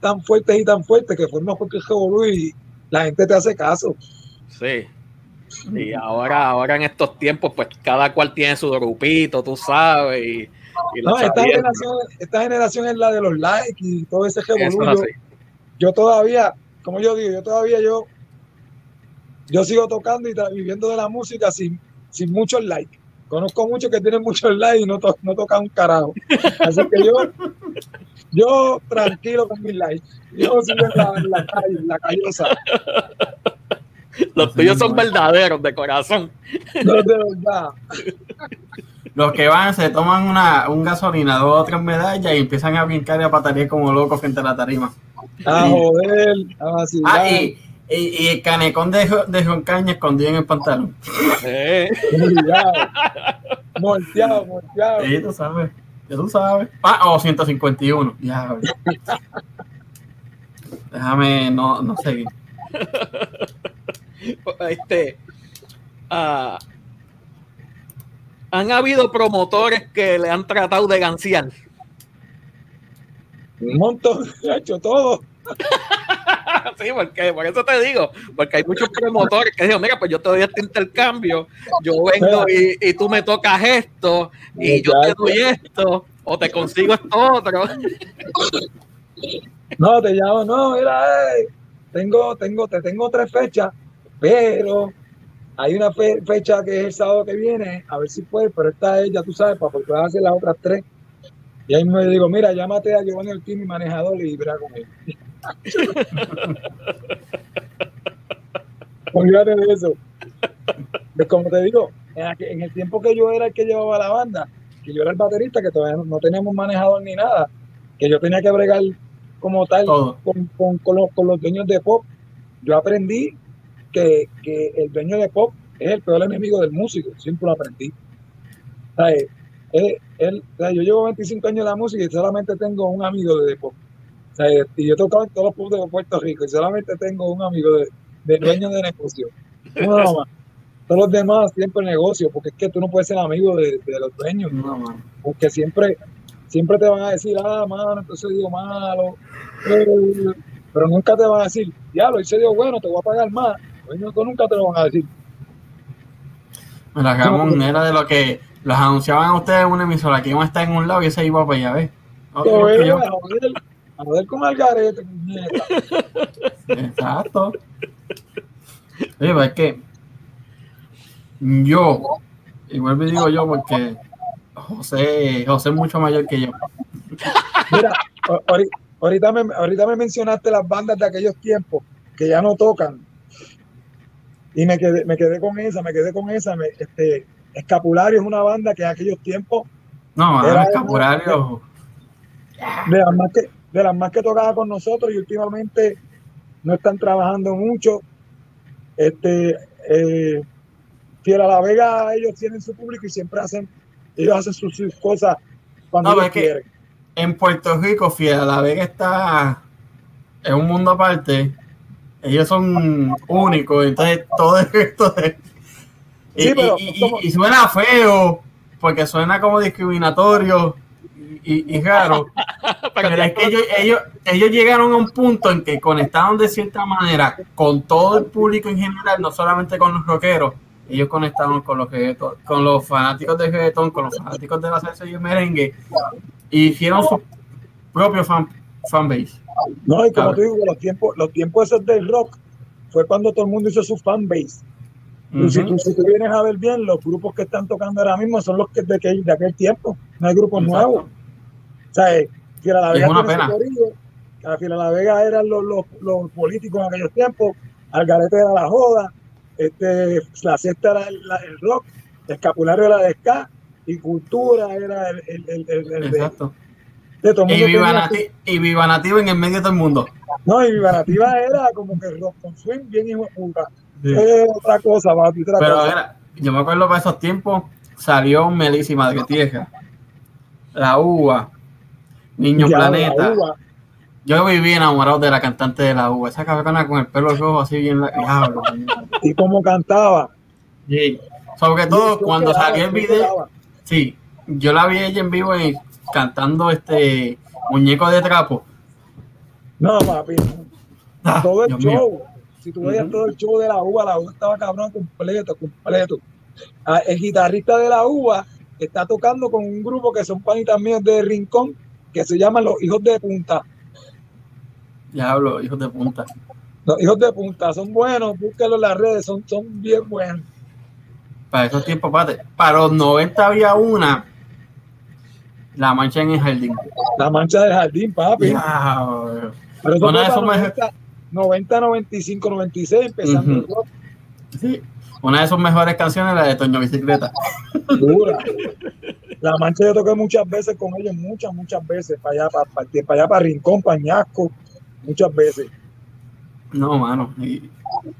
tan fuertes y tan fuertes que formas cualquier revolú y la gente te hace caso. Sí. Y ahora, ahora en estos tiempos, pues cada cual tiene su grupito, tú sabes. Y, y No, esta generación, esta generación es la de los likes y todo ese revolú. Yo- yo todavía, como yo digo, yo todavía yo, yo sigo tocando y viviendo de la música sin, sin muchos likes. Conozco muchos que tienen muchos likes y no, to- no tocan un carajo. Así que yo, yo tranquilo con mis likes. Yo sigo en la, en la calle, en la callosa. <laughs> Los tuyos son verdaderos, de corazón. No, de <laughs> verdad. Los que van se toman una, un gasolinador o tres medallas y empiezan a brincar y a patalear como locos frente a la tarima. A joder, a vacilar. Ah, y, y, y el canecón de, de Juan Caña escondido en el pantalón. Eh, Obligado. Molteado, molteado. Sí, tú sabes. Ya tú sabes. Ah, o 151. Ya. Déjame no, no seguir. <laughs> este. ah, han habido promotores que le han tratado de ganciar. Un montón, <laughs> he hecho todo. <laughs> sí, porque por eso te digo, porque hay muchos promotores que dicen, mira, pues yo te doy este intercambio, yo vengo y, y tú me tocas esto, y yo te doy esto, o te consigo esto otro. No, te llamo, no, mira, eh, tengo, tengo, te tengo tres fechas, pero hay una fe- fecha que es el sábado que viene, a ver si puede, pero esta es, ya tú sabes, para poder hacer las otras tres. Y ahí me digo, mira, llámate a Giovanni Ortiz, mi manejador, y verá con él. <laughs> Olvídate de eso. Pues como te digo, en, el tiempo que yo era el que llevaba la banda, que yo era el baterista, que todavía no, teníamos manejador ni nada, que yo tenía que bregar como tal con, con- con los, con los dueños de pop, yo aprendí que, que el dueño de pop es el peor enemigo del músico, siempre lo aprendí. ¿Sabes? Él- él- o sea, yo llevo 25 años en la música y solamente tengo un amigo de pop. ¿Sabes? Y yo he tocado en todos los pubs de Puerto Rico y solamente tengo un amigo de, de dueño de negocio. Uno nada más. Todos los demás siempre negocio, porque es que tú no puedes ser amigo de, de los dueños, No, mano. porque siempre, siempre te van a decir, ah, mano, entonces dio malo, eh, pero nunca te van a decir, diablo, ese dio bueno, te voy a pagar más. Nunca te lo van a decir. Mira, Ramón era de lo que los anunciaban a ustedes en una emisora que iba a estar en un lado y ese iba para allá, ¿ves? A joder con Algarete. Exacto. Oye, pues es que yo, vuelvo y digo yo porque José, José es mucho mayor que yo. Mira, ahorita me, ahorita me mencionaste las bandas de aquellos tiempos que ya no tocan. Y me quedé, me quedé con esa, me quedé con esa. me- este, Escapulario es una banda que en aquellos tiempos, No, Era- escapulario. de las más que, de las más que tocaba con nosotros y últimamente no están trabajando mucho. Este, eh, Fiel a la Vega, ellos tienen su público y siempre hacen, ellos hacen sus, sus cosas cuando No, ellos quieren. En Puerto Rico, Fiel, la Vega está en un mundo aparte. Ellos son únicos, entonces todo <laughs> esto de- y, Sí, pero y- y- como- y suena feo, porque suena como discriminatorio y, raro. <laughs> Pero es que ellos, ellos, ellos llegaron a un punto en que conectaron de cierta manera con todo el público en general, no solamente con los rockeros. Ellos conectaron con los, con los fanáticos de reggaetón, con los fanáticos de la salsa y el merengue, y hicieron su propio fan, fanbase. No, y como te digo, los tiempos, los tiempos esos del rock fue cuando todo el mundo hizo su fanbase. Y si, Ujú. tú, si tú vienes a ver bien, los grupos que están tocando ahora mismo son los que de aquel, de aquel tiempo. No hay grupos Exacto. nuevos. O sea, Fiera La Vega pena. su corillo. A Fiera La Vega eran los, los, los políticos en aquellos tiempos. Algarete era la joda. Este, la cesta era el, la- el rock. Escapulario era de ska. Y cultura era el, el, el, el- el de, Exacto. De todo el Y viva, Nati- y Viva Nativo en el medio de todo el mundo. No, y Viva Nativa era como que rock con swing bien hijo de puta. Es otra cosa, papi, otra Pero cosa. era, yo me acuerdo para esos tiempos, salió Melissa Madre Tierra, La Uva, Niño Ya, Planeta. Yo viví enamorado de la cantante de La Uva, esa cabrona con el pelo rojo así bien... la- Y como cantaba. Sí. Sobre todo cuando salió el video, sí, yo la vi ella en vivo y cantando este muñeco de trapo. No, papi. Ah, todo el Dios mío. show. Si tú veías todo el show de la uva, la uva estaba cabrón completo, completo. Ah, el guitarrista de la uva está tocando con un grupo que son panitas míos de Rincón, que se llaman Los Hijos de Punta. Diablo, hijos de punta. Los Hijos de Punta son buenos, búsquenlo en las redes, son, son bien buenos. Para esos tiempos. Para los 90 había una, La Mancha en el Jardín. La mancha del jardín, papi. Pero eso Una de esas 90, 90, 95, 96, empezando Ujú. el rock. Sí. Una de sus mejores canciones, la de Toño Bicicleta. dura. La mancha yo toqué muchas veces con ellos, muchas, muchas veces, para allá, para, para, para allá, para Rincón, Pañasco, muchas veces. No, mano. Y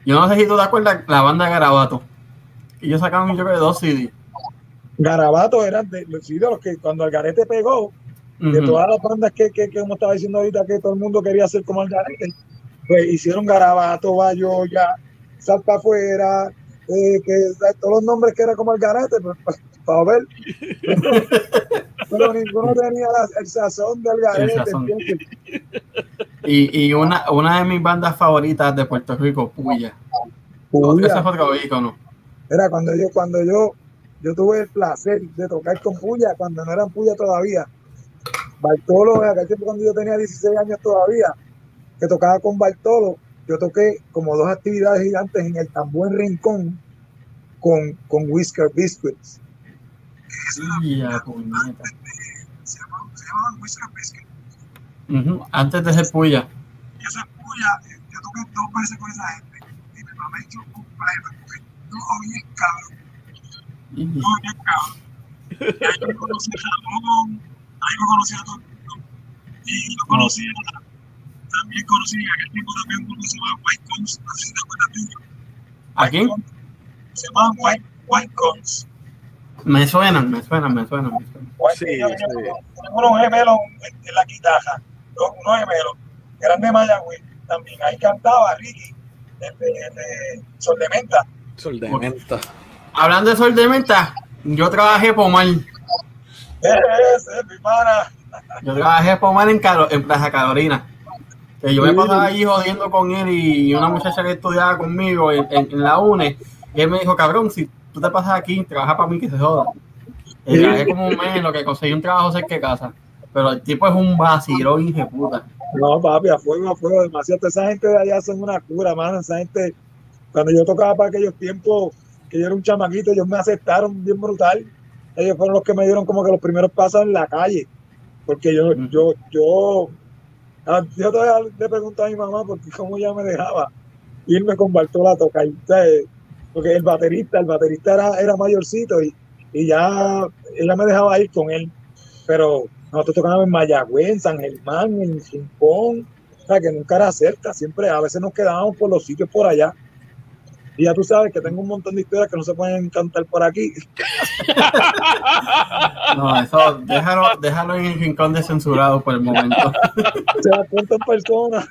yo no sé si tú te acuerdas la banda Garabato. Y yo sacaban yo creo que dos CD. Garabatos eran de, sí, de los que cuando Algarete pegó, de todas las bandas que, que, que como estaba diciendo ahorita, que todo el mundo quería ser como Algarete, pues hicieron Garabato, Bayoya, Salta Afuera, eh, que todos los nombres que era como el garete, pues, para ver. <laughs> Pero, ninguno tenía el sazón del garete. Y, y una, una de mis bandas favoritas de Puerto Rico, Puya. Puya. Ese es otro ícono. Era cuando yo, cuando yo, yo tuve el placer de tocar con Puya, cuando no eran Puya todavía. Bartolo, en aquel tiempo cuando yo tenía 16 años todavía, que tocaba con Bartolo, yo toqué como dos actividades gigantes en el tan buen rincón con, con Whisker Biscuits. Se llamaban Whisker Biscuits. Antes de ser Puya. Yo soy Puya, yo toqué dos veces con esa gente y me mamé yo completo, porque no oí el cabrón. No el cabrón. Y ahí me conocí a Ramón, ahí me conocí a todo Y lo conocí a también conocí a aquel tipo también uno se llama White Cones, no sé si te acuerdas. ¿A quién? Se llama White, White Cones. Me suenan, me suenan, me suenan. Me suenan. Sí, sí. Unos gemelos en la guitarra, unos gemelos, eran de Mayagüez también. Ahí cantaba Ricky, el de, de Sol de Menta. Sol de Menta. Hablando de Sol de Menta, yo trabajé por mal. Ese, mi pana. Yo trabajé por mal en, Caro, en Plaza Carolina. Que yo me pasaba allí jodiendo con él y una muchacha que estudiaba conmigo en, en, la UNE, y él me dijo, cabrón, si tú te pasas aquí, trabaja para mí que se joda. Y trabajé como un mes en lo que conseguí un trabajo cerca de casa. Pero el tipo es un vacilón, hijo puta. No, papi, a fuego, a fuego, demasiado. Esa gente de allá son una cura, mano. Esa gente, cuando yo tocaba para aquellos tiempos, que yo era un chamaquito, ellos me aceptaron bien brutal. Ellos fueron los que me dieron como que los primeros pasos en la calle. Porque yo, yo, yo Ah, yo todavía le pregunto a mi mamá porque cómo ella me dejaba irme con Bartola a tocar. Porque el baterista, el baterista era, era mayorcito y, y, ya ella me dejaba ir con él. Pero nosotros tocábamos en Mayagüez, en San Germán, en Rincón, o sea, que nunca era cerca, siempre a veces nos quedábamos por los sitios por allá. Y ya tú sabes que tengo un montón de historias que no se pueden cantar por aquí. No, eso déjalo, déjalo en el rincón de censurado por el momento. Se da cuenta en persona.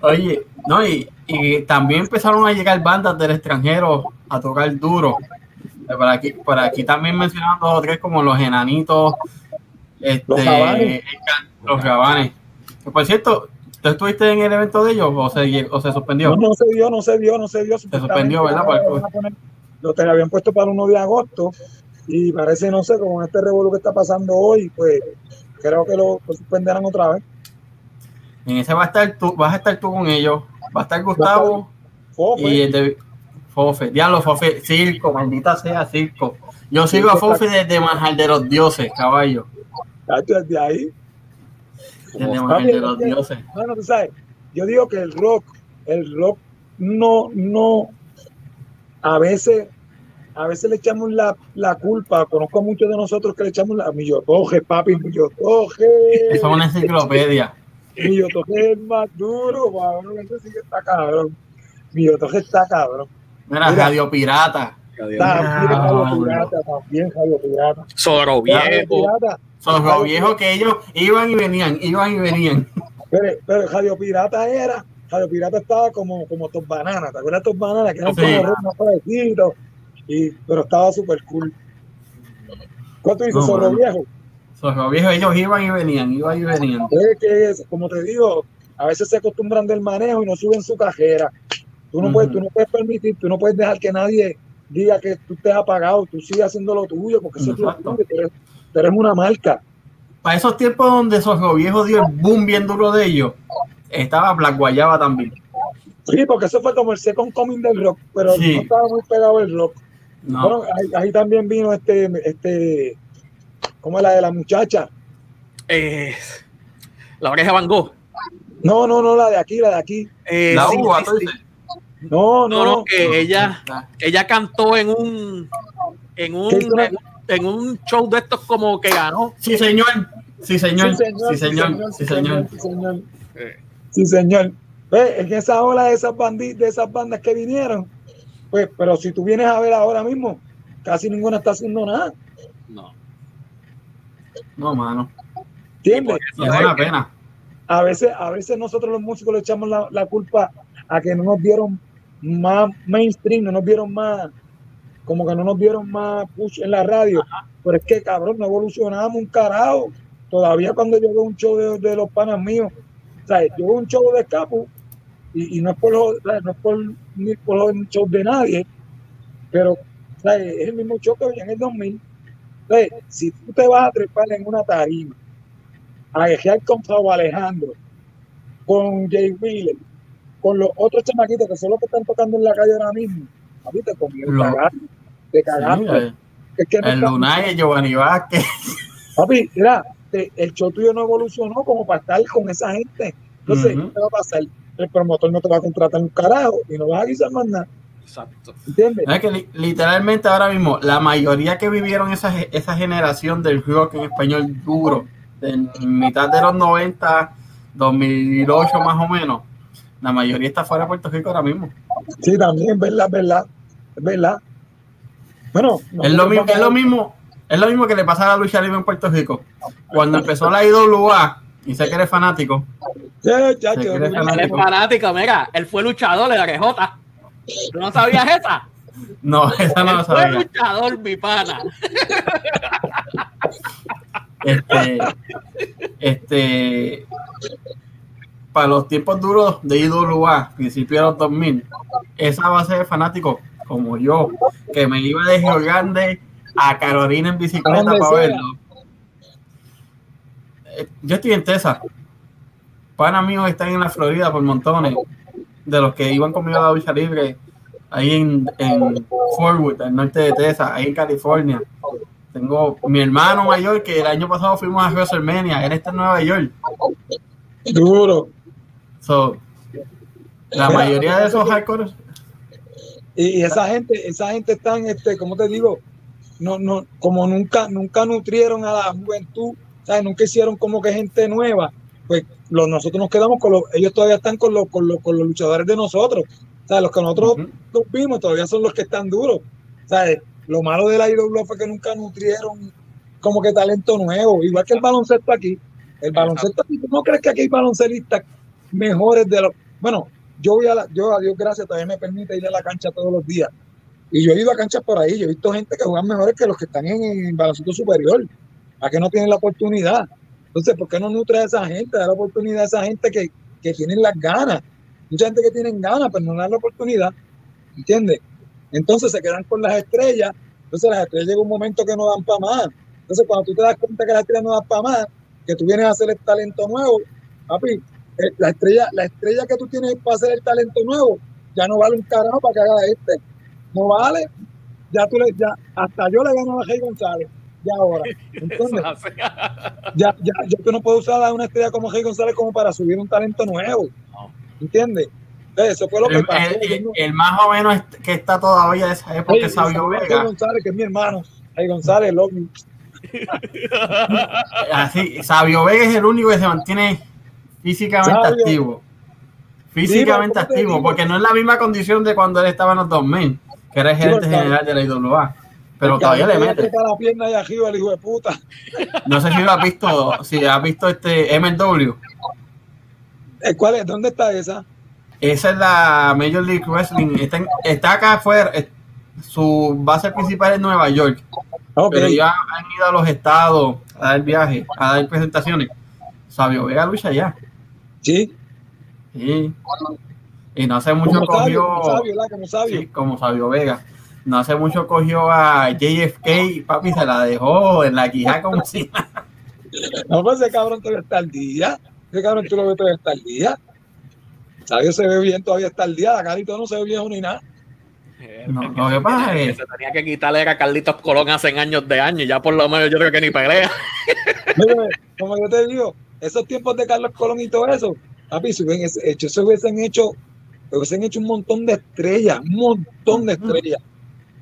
Oye, no, y, y, también empezaron a llegar bandas del extranjero a tocar duro. Por aquí, por aquí también mencionando dos o tres como los enanitos, este, los gabanes. Los gabanes. Por cierto, ¿Tú estuviste en el evento de ellos o se, o se suspendió? No, no se dio, no se dio, no se dio. Se suspendió, ¿verdad? lo te habían puesto para el 1 de agosto y parece, no sé, con este revuelo que está pasando hoy, pues creo que lo, suspenderán otra vez. En ese va a estar tú, vas a estar tú con ellos, va a estar Gustavo y el de Fofe, diablo Fofe, circo, maldita sea circo. Yo sigo a Fofe desde Manjar de los Dioses, caballo. Desde ahí bueno, tú sabes, yo digo que el rock, el rock no, no, a veces, a veces le echamos la, la culpa, conozco a muchos de nosotros que le echamos la, mi yotoje, papi, mi yotoje. Eso es una enciclopedia. Mi yotoje es más duro, cabrón, ese sí que está cabrón. Mi yotoje está cabrón. Mira, Radio Pirata. También Radio Pirata, también Radio Pirata. Soro Viejo. Son viejos que ellos iban y venían, iban y venían. Pero, pero Radio Pirata era, Radio Pirata estaba como, como Top Banana, ¿te acuerdas de Top Banana? Que eran como más parecidos, y, pero estaba súper cool. ¿Cuánto dices, no, Zorro Viejo? Zorro Viejo, ellos iban y venían, iban y venían. Es que es, como te digo, a veces se acostumbran del manejo y no suben su cajera. Tú no, puedes, tú no puedes permitir, tú no puedes dejar que nadie diga que tú te has apagado, tú sigues haciendo lo tuyo, porque eso es lo tuyo, tenemos una marca. Para esos tiempos donde esos viejos dio el boom bien duro de ellos, estaba Black Guayaba también. Sí, porque eso fue como el second coming del rock, pero no estaba muy pegado el rock. Bueno, ahí, también vino este, este, ¿cómo es la de la muchacha? Eh, la oreja Van Gogh. No, no, no, la de aquí, la de aquí. Eh, la uva, No, no, no, que ella, ella cantó en un, en un, en un show de estos como que ganó. Sí, señor. Sí, señor. Sí, señor. Sí, señor. Sí, señor. Ve, en esa ola de esas banditas, de esas bandas que vinieron, pues, pero si tú vienes a ver ahora mismo, casi ninguna está haciendo nada. No. No, mano. ¿Entiendes? Es una pena. A veces, a veces nosotros los músicos le echamos la, la culpa a que no nos dieron más mainstream, no nos vieron más, como que no nos vieron más push en la radio. Pero es que, cabrón, no evolucionamos un carajo. Todavía cuando yo veo un show de, de los panas míos, o sea, yo veo un show de Escapo, y, y no es por los, no es por, ni por los shows de nadie, pero o sea, es el mismo show que había en el 2000. O sea, si tú te vas a trepar en una tarima, a dejar con Pablo Alejandro, con Jay Wheeler, con los otros chamaquitos que son los que están tocando en la calle ahora mismo, papi, te comieron te cagaste. Sí, el, Es que no el Lunay, Giovanni Vázquez. <laughs> Papi, mira, te- el show tuyo no evolucionó como para estar con esa gente. Entonces, Ujú. ¿qué va a pasar? El promotor no te va a contratar un carajo y no vas a guisar más nada. Exacto. ¿Entiendes? Es que li- literalmente ahora mismo, la mayoría que vivieron esa, ge- esa generación del rock en español duro, en mitad de los 90, 2008 más o menos, la mayoría está fuera de Puerto Rico ahora mismo. Sí, también, verdad, verdad. Es verdad. Bueno, Es lo, mismo, es lo mismo, es lo mismo que le pasa a la lucha libre en Puerto Rico. Cuando empezó la IWA, y sé que eres fanático, Sí, chacho, quiere no, Él es Fanático. fanático, mira, él fue luchador de la quejota. ¿Tú no sabías esa? no, esa no él fue sabía. luchador, mi pana. Este, este, para los tiempos duros de IWA, principio de los 2000, esa base de fanáticos como yo, que me iba de Río Grande a Carolina en bicicleta para verlo. Eh, Yo estoy en Texas. Panas míos están en la Florida por montones. De los que iban conmigo a la lucha libre, ahí en, en Fort Worth, al norte de Texas, ahí en California. Tengo mi hermano mayor que el año pasado fuimos a WrestleMania, él está en Nueva York. Duro. So, la mayoría de esos hardcore Y, esa gente, esa gente están, este, como te digo, no, no, como nunca, nunca nutrieron a la juventud, ¿sabes? nunca hicieron como que gente nueva, pues los, nosotros nos quedamos con los, ellos todavía están con los, con los, con los luchadores de nosotros, ¿sabes? los que nosotros Ujú. los vimos todavía son los que están duros, ¿sabes? Lo malo de la fue que nunca nutrieron como que talento nuevo, igual que el baloncesto aquí. El baloncesto aquí, ¿tú no crees que aquí hay baloncelistas mejores de los... Bueno, yo voy a la, yo a Dios gracias todavía me permite ir a la cancha todos los días. Y yo he ido a canchas por ahí, yo he visto gente que juegan mejores que los que están en, en baloncesto superior. ¿A que no tienen la oportunidad? Entonces, ¿por qué no nutre a esa gente? Da la oportunidad a esa gente que, que tienen las ganas. Mucha gente que tienen ganas, pero no dan la oportunidad. ¿Entiendes? Entonces se quedan con las estrellas. Entonces las estrellas llega un momento que no dan para más. Entonces cuando tú te das cuenta que las estrellas no dan para más, que tú vienes a hacer el talento nuevo, papi, la estrella, la estrella que tú tienes para hacer el talento nuevo, ya no vale un carajo para que haga este. No vale. Ya tú le, ya, hasta yo le gano a Rey González. Ya ahora. <laughs> ¿Entiendes? <laughs> ya, ya, yo que no puedo usar a una estrella como Rey González como para subir un talento nuevo. ¿Entiendes? Entonces, eso fue lo que el, pasó. el- más o menos que está todavía de esa época Oye, es Sabio Vega. González, que es mi hermano. Rey González, love you. <laughs> Así, Sabio Vega es el único que se mantiene físicamente Sabio. activo. Físicamente ¿cómo te activo, porque no es la misma condición de cuando él estaba en los 2000, que era el gerente general de la IWA. Pero todavía le mete. aprieta la pierna ahí arriba, el hijo de puta. <laughs> No sé si lo has visto, si has visto este MLW. Eh, ¿Cuál es? ¿Dónde está esa? Esa es la Major League Wrestling. Está, en- está acá afuera. Su base principal es Nueva York. Pero ya han ido a los estados a dar viajes, a dar presentaciones. Sabio Vega lucha allá. Sí. Sí. Y no hace mucho Como sabio, cogió. como sabio. Como sabio. Sí, como Sabio Vega. No hace mucho cogió a JFK, papi, se la dejó en la quijada como si. No, pues ese cabrón todavía está al día. Ese cabrón tú lo ves todavía está al día. Sabio se ve bien todavía está al día. La carita no se ve viejo ni nada. No, lo que pasa que es se tenía que quitarle era Carlitos Colón hace años de años ya por lo menos yo creo que ni pelea. Mira, como yo te digo, esos tiempos de Carlos Colón y todo eso, papi, si hubiesen hecho, se hubiesen hecho, se hubiesen hecho un montón de estrellas, un montón de estrellas.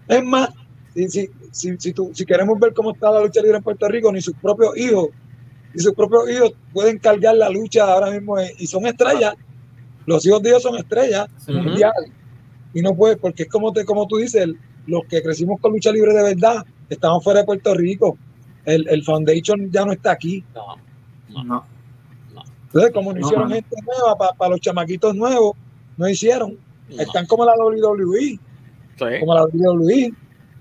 Es más, si, si, si, si, tú- si queremos ver cómo está la lucha libre en Puerto Rico, ni sus propios hijos, ni sus propios hijos pueden cargar la lucha ahora mismo eh, y son estrellas. Los hijos de ellos son estrellas Sí. mundiales. Y no puede, porque es como, te, como tú dices, el- los que crecimos con lucha libre de verdad, estamos fuera de Puerto Rico. El, el Foundation ya no está aquí. No, no. Entonces, como no, No, hicieron gente nueva para los chamaquitos nuevos, no hicieron. Están como la WWE, Sí. como la WWE.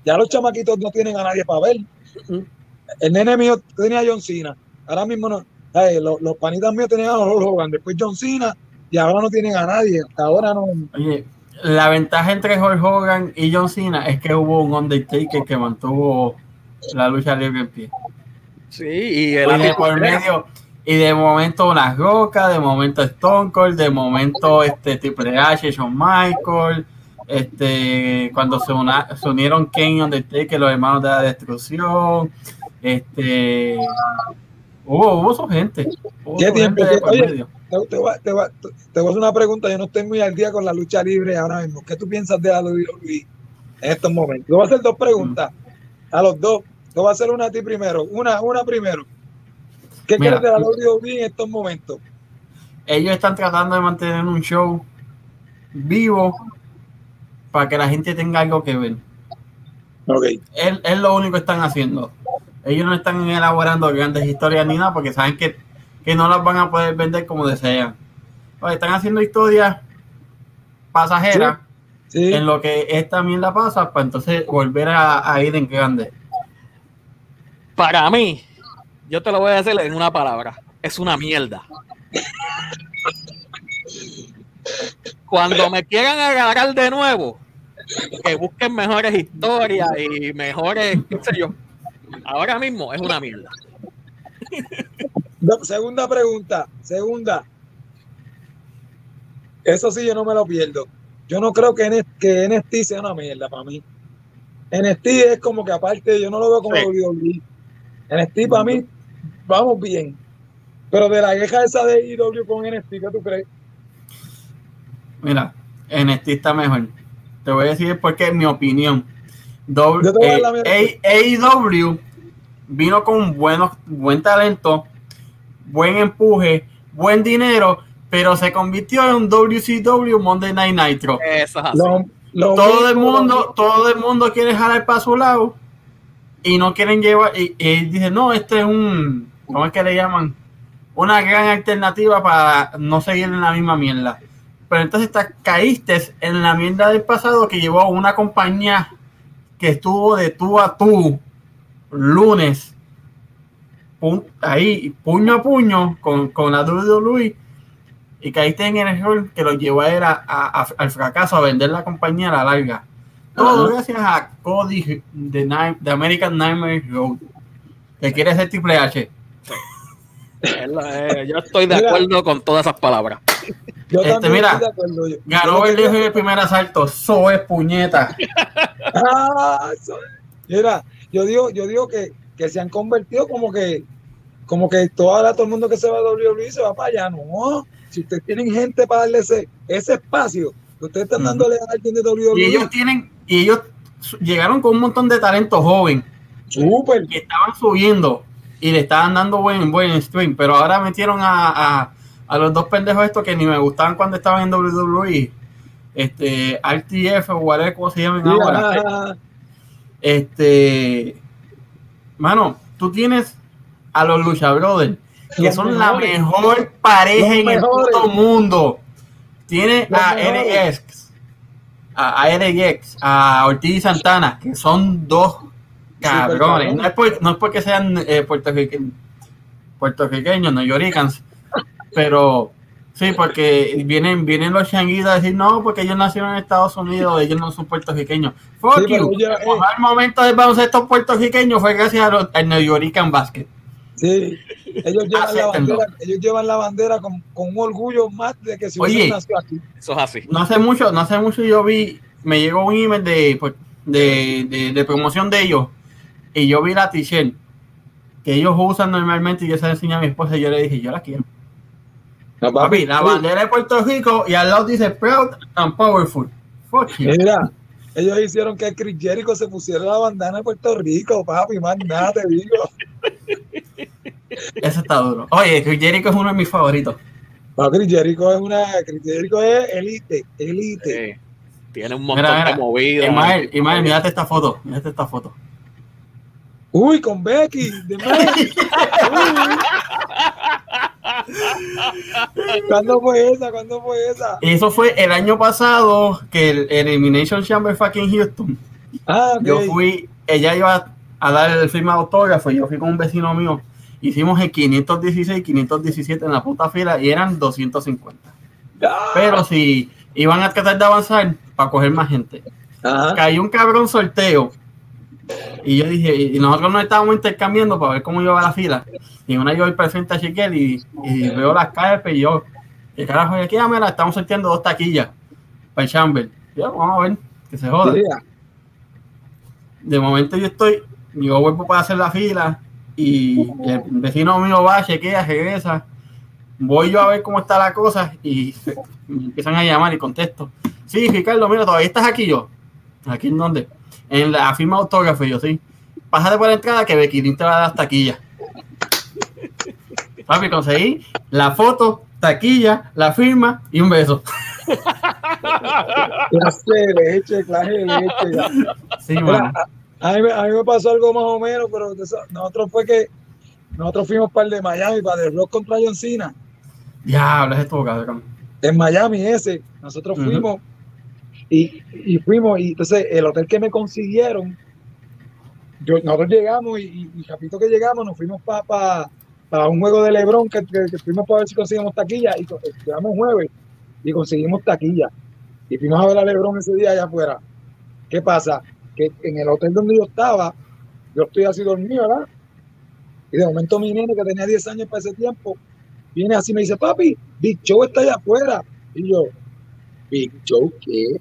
Ya los chamaquitos no tienen a nadie para ver. El nene mío tenía a John Cena. Ahora mismo no. Ay, los, los panitas míos tenían a Hulk Hogan, después John Cena, y ahora no tienen a nadie. Hasta ahora no. Oye, la ventaja entre Hulk Hogan y John Cena es que hubo un Undertaker que mantuvo la lucha libre en pie. Sí, y el Y por era- medio, y de momento unas rocas, de momento Stone Cold, de momento este Triple H, Shawn Michael, este cuando se, una- se unieron Kane y Undertaker, los hermanos de la destrucción, este hubo, hubo su gente. Hubo ¿Qué su tiempo? gente de por Oye, medio. Te, voy a- te voy a- te voy a hacer una pregunta. Yo no estoy muy al día con la lucha libre ahora mismo. ¿Qué tú piensas de la WWE en estos momentos? Te voy a hacer dos preguntas a los dos. Te voy a hacer una a ti primero. Una, una primero. ¿Qué Mira. crees de la WWE en estos momentos? ellos están tratando de mantener un show vivo para que la gente tenga algo que ver. Ok. Es, es lo único que están haciendo. Ellos no están elaborando grandes historias ni nada porque saben que, que no las van a poder vender como desean. Están haciendo historias pasajeras Sí. en lo que esta mierda pasa para entonces volver a, a ir en grande. Para mí, yo te lo voy a decir en una palabra. Es una mierda. Cuando me quieran agarrar de nuevo, que busquen mejores historias y mejores, qué sé yo. Ahora mismo es una mierda. No, segunda pregunta. Segunda. Eso sí, yo no me lo pierdo. Yo no creo que, N- que NXT sea una mierda para mí. NXT es como que aparte, yo no lo veo como Sí. WWE. NXT para mí, vamos bien. Pero de la queja esa de IW con NXT, ¿qué tú crees? Mira, NXT está mejor. Te voy a decir por qué, en mi opinión. W- Yo te voy a dar la eh, AEW vino con buenos, buen talento, buen empuje, buen dinero, pero se convirtió en un WCW Monday Night Nitro. Eso es así. Lo- lo todo el mundo, todo el mundo quiere jalar para su lado y no quieren llevar, y, y dicen, no, este es un, ¿cómo es que le llaman? Una gran alternativa para no seguir en la misma mierda. Pero entonces te caíste en la mierda del pasado que llevó a una compañía que estuvo de tú a tú lunes ahí puño a puño con, con la WWE y caíste en el error que lo llevó a, a- a- al fracaso, a vender la compañía a la larga. Todo gracias a Cody de, de American Nightmare Road, que quiere ser Triple H. <laughs> Eh, yo estoy de Mira. acuerdo con todas esas palabras. Yo Este, mira, estoy de acuerdo. Yo- yo Ganó que el en el primer asalto, eso es puñeta. <laughs> Ah, Mira, yo digo, yo digo que, que se han convertido como que, como que toda, todo el mundo que se va a WWE se va para allá. No, si ustedes tienen gente para darle ese, ese espacio, ustedes están dándole a alguien de Y WWE, ellos tienen, y ellos llegaron con un montón de talento joven súper. que estaban subiendo y le estaban dando buen, buen stream, pero ahora metieron a, a, a los dos pendejos estos que ni me gustaban cuando estaban en WWE. Este, RTF o whatever, como se llaman ahora. Este, mano, tú tienes a los Lucha Brothers, que Los son la mejor pareja Los en el mejores. puto mundo. Tiene Los a mejores. RX, a, a RX, a Ortiz y Santana, que son dos cabrones. No es, por- no es porque sean eh, puertorrique- puertorriqueños, no yoricans, <laughs> pero sí, porque vienen, vienen los changuitos a decir, no, porque ellos nacieron en Estados Unidos, ellos no son puertorriqueños. Fuck Sí, you. El eh, mejor momento del baloncesto puertorriqueño fue gracias a los- al New Yorican Basket. sí, ellos llevan, la bandera, ellos llevan la bandera con, con un orgullo más de que si Oye. nacido aquí. Eso es así. No hace mucho, no hace mucho yo vi, me llegó un email de, pues, de, de, de promoción de ellos y yo vi la t-shirt que ellos usan normalmente y yo se la enseñé a mi esposa y yo le dije, yo la quiero. No, Papi, la bandera de Puerto Rico y al lado dice proud and powerful. Fuck you. Mira, ellos hicieron que Chris Jericho se pusiera la bandana de Puerto Rico, papi, más nada te digo. Eso está duro. Oye, Chris Jericho es uno de mis favoritos. Papi, Chris Jericho es una, Chris Jericho es elite, elite. Eh, tiene un montón Mira, mira, de movidas. Ismael, Ismael, mírate esta foto, mírate esta foto. Uy, con Becky, de Becky. Uy. <laughs> ¿Cuándo fue esa? ¿Cuándo fue esa? Eso fue el año pasado que el Elimination Chamber fucking Houston. Ah, ok. Yo fui, ella iba a dar el firma de autógrafo y yo fui con un vecino mío. Hicimos el 516 517 en la puta fila y eran 250. Ah, Pero si iban a tratar de avanzar para coger más gente. Ajá. Cayó un cabrón sorteo. Y yo dije, y nosotros nos estábamos intercambiando para ver cómo iba la fila. Y una yo voy presente a Chequel y, y veo las carpes y yo, ¿qué carajo? Y aquí, ah, mira, estamos sorteando dos taquillas para el Chamber. Y yo, vamos a ver, que se joda. De momento yo estoy, yo vuelvo para hacer la fila y el vecino mío va, chequea, regresa. Voy yo a ver cómo está la cosa y me empiezan a llamar y contesto. Sí, Ricardo, mira, todavía estás aquí yo. ¿Aquí en dónde? En la firma autógrafo, yo sí. Pásate por la entrada que Bequilín te va a dar taquilla. <laughs> Papi, conseguí la foto, taquilla, la firma y un beso. <laughs> Clase de leche, clase de leche. Sí, mano. A mí, me- a mí me pasó algo más o menos, pero nosotros fue que nosotros fuimos para el de Miami, para el Rock contra John Cena. Diablo, es esto, cabrón. En Miami ese, nosotros fuimos y, y fuimos, y entonces el hotel que me consiguieron, yo, nosotros llegamos y, y, rapidito que llegamos nos fuimos para un juego de Lebron que, que- fuimos para ver si conseguimos taquilla y co- llegamos jueves y conseguimos taquilla y fuimos a ver a Lebron ese día allá afuera. ¿Qué pasa? Que en el hotel donde yo estaba, yo estoy así dormido, ¿verdad? Y de momento mi nene que tenía 10 años para ese tiempo, viene así y me dice, papi, Big Joe está allá afuera. Y yo, Big Joe, ¿qué?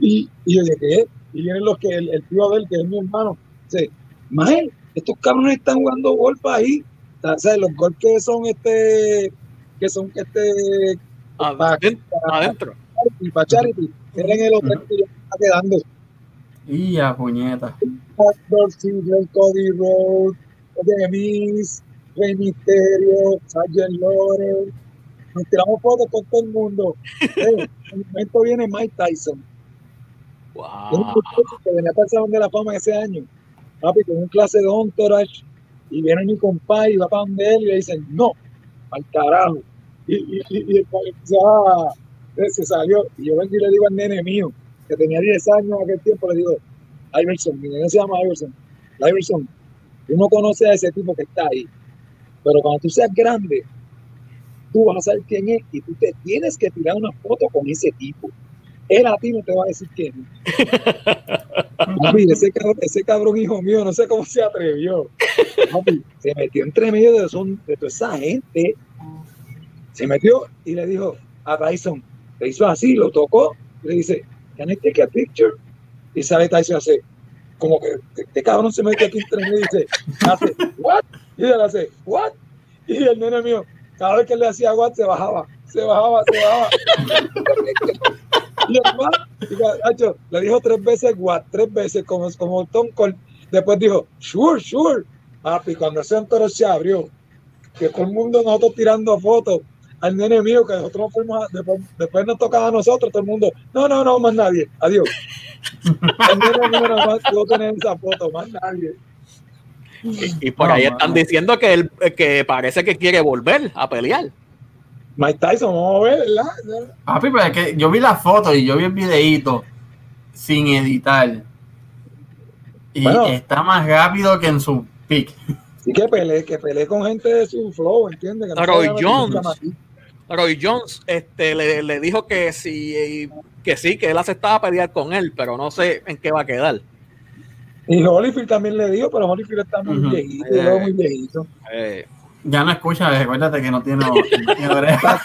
Y, y yo dije, ¿qué? Y vienen los que, el, el tío de él, que es mi hermano, dice, Mael, estos cabrones están jugando golf ahí. O sea, los golf que son este, que son este, Adentro. adentro. y para charity, era en el hotel que yo estaba quedando. Y a puñeta. Cody Rhodes, The Miz, Rey Misterio, Sgt. Lawrence. Nos tiramos fotos con todo el mundo. <laughs> Eh, en un momento viene Mike Tyson. Wow. que venía para el Salón de la Fama ese año. Papi, con un clase de entourage. Y viene mi compadre y va para donde él y le dicen, no, al carajo. Y, y, y, y el padre eh, se salió. Y yo vengo y le digo al nene mío, que tenía 10 años en aquel tiempo, le digo, Iverson, mi nene se llama Iverson. Iverson, tú no conoces a ese tipo que está ahí. Pero cuando tú seas grande, tú vas a saber quién es y tú te tienes que tirar una foto con ese tipo. Él a ti no te va a decir. Papi, ese cabrón, hijo mío, no sé cómo se atrevió. Se metió entre medio de, son, de toda esa gente. Se metió y le dijo a Tyson, le hizo así, lo tocó, le dice, Can I take a picture? Y sale Tyson hace, como que este cabrón se mete aquí entre medio y dice, hace, what? Y él hace, what? Y el nene mío, cada vez que le hacía what, se bajaba, se bajaba, se bajaba. <laughs> digo, le dijo tres veces what, tres veces, como, como Tom Cole. Después dijo, sure, sure. Papi, cuando ese toro se abrió, que todo el mundo nosotros tirando fotos al nene mío, que nosotros nos fuimos, a- después, después nos tocaba a nosotros, todo el mundo, no, no, no, más nadie, adiós. <laughs> El nene mío nada más pudo tener esa foto, más nadie. Y, y por No, ahí están diciendo que él que parece que quiere volver a pelear. Mike Tyson, vamos a ver, ¿verdad? Papi, pero es que yo vi la foto y yo vi el videíto sin editar. Y Bueno. está más rápido que en su pick. Sí que peleé, que peleé con gente de su flow, ¿entiendes? Que no Roy Jones. Roy Jones este, le, le dijo que sí, que sí, que él aceptaba pelear con él, pero no sé en qué va a quedar. Y Holyfield también le dijo, pero Holyfield está muy Ujú. viejito, veo muy viejito. Eh, Ya no escucha, recuérdate que no tiene, no tiene oreja.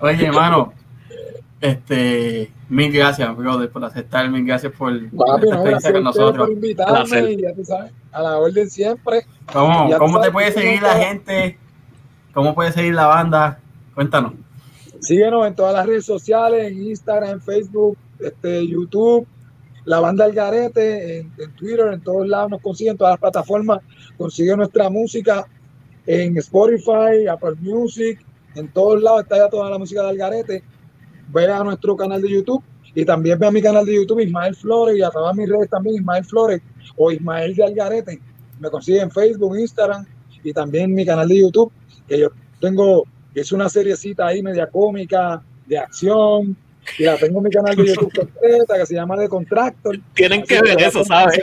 Oye, hermano, este, mil gracias, brother, por aceptar, mil gracias por Papi, esta experiencia con ustedes por nosotros. invitarme y ya tú sabes, a la orden siempre. ¿Cómo, cómo te puede seguir la gente? ¿Cómo puede seguir la banda? Cuéntanos. Síguenos en todas las redes sociales, en Instagram, Facebook, este, YouTube, la banda El Garete, en, Twitter, en todos lados nos consiguen, todas las plataformas, consiguen nuestra música en Spotify, Apple Music, en todos lados está ya toda la música de Algarete. Ve a nuestro canal de YouTube y también ve a mi canal de YouTube Ismael Flores y a todas mis redes también Ismael Flores o Ismael de Algarete. Me consiguen en Facebook, Instagram y también mi canal de YouTube, que yo tengo, es una seriecita ahí media cómica, de acción, y la tengo en mi canal de YouTube <laughs> completa, que se llama The Contractor. Tienen que ver eso, ¿sabes?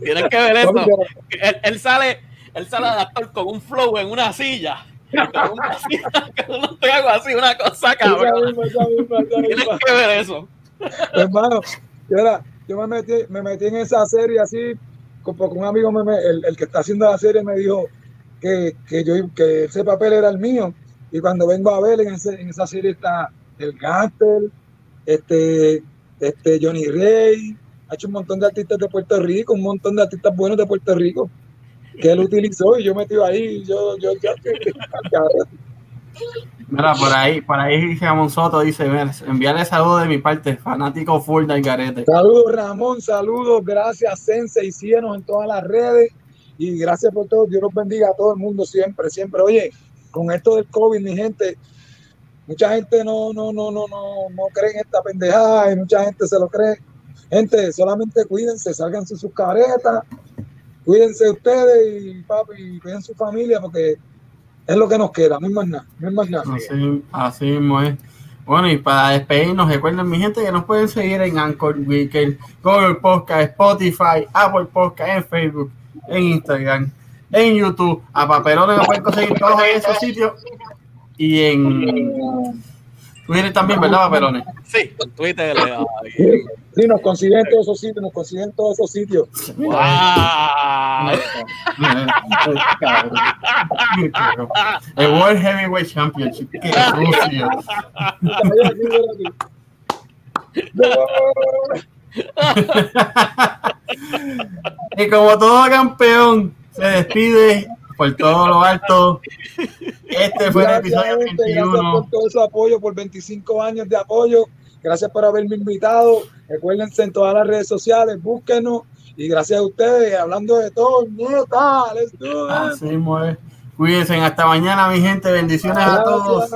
Tienen que ver eso. Él, él, sale, él sale de actor con un flow en una silla. Con una <laughs> silla, con un trago así, una cosa cabrón. Tienes que ver eso. Hermano, yo, era, yo me, metí, me metí en esa serie así, porque un amigo, me, el, el, que está haciendo la serie, me dijo que, que, yo, que ese papel era el mío. Y cuando vengo a ver, en, ese, en esa serie está el Gánster, este, este Johnny Rey, ha hecho un montón de artistas de Puerto Rico, un montón de artistas buenos de Puerto Rico, que él utilizó y yo metido ahí, yo, yo, yo, Mira, por ahí, por ahí Ramón Soto dice, envíale saludos de mi parte, fanático full del garete. Saludos Ramón, saludos, gracias Sense y síguenos en todas las redes y gracias por todo, Dios los bendiga a todo el mundo siempre, siempre. Oye, con esto del COVID, mi gente, mucha gente no, no, no, no, no, no cree en esta pendejada y mucha gente se lo cree. Gente, solamente cuídense, salgan sus, caretas, cuídense ustedes y papi, y cuiden su familia porque es lo que nos queda, no es más nada, no es más nada. Así, así mismo es. Bueno, y para despedirnos, recuerden, mi gente, que nos pueden seguir en Anchor Weekend, Google Podcast, Spotify, Apple Podcast, en Facebook, en Instagram, en YouTube. A Paperones nos pueden conseguir todos esos sitios. Y en Twitter también, ¿verdad, Paperones? Sí, en Twitter. Sí, nos consiguen todos esos sitios, nos consiguen todos esos sitios. ¡Wow! <laughs> El World Heavyweight Championship. ¡Qué sucio! <laughs> y como todo campeón, se despide por todo lo alto. Este fue gracias, el episodio 21. Gracias por todo su apoyo, por 25 años de apoyo. Gracias por haberme invitado. Recuérdense en todas las redes sociales, búsquenos. Y gracias a ustedes, hablando de todo, neta, let's do it. Así mueve. Cuídense, hasta mañana, mi gente. Bendiciones Gracias. a todos.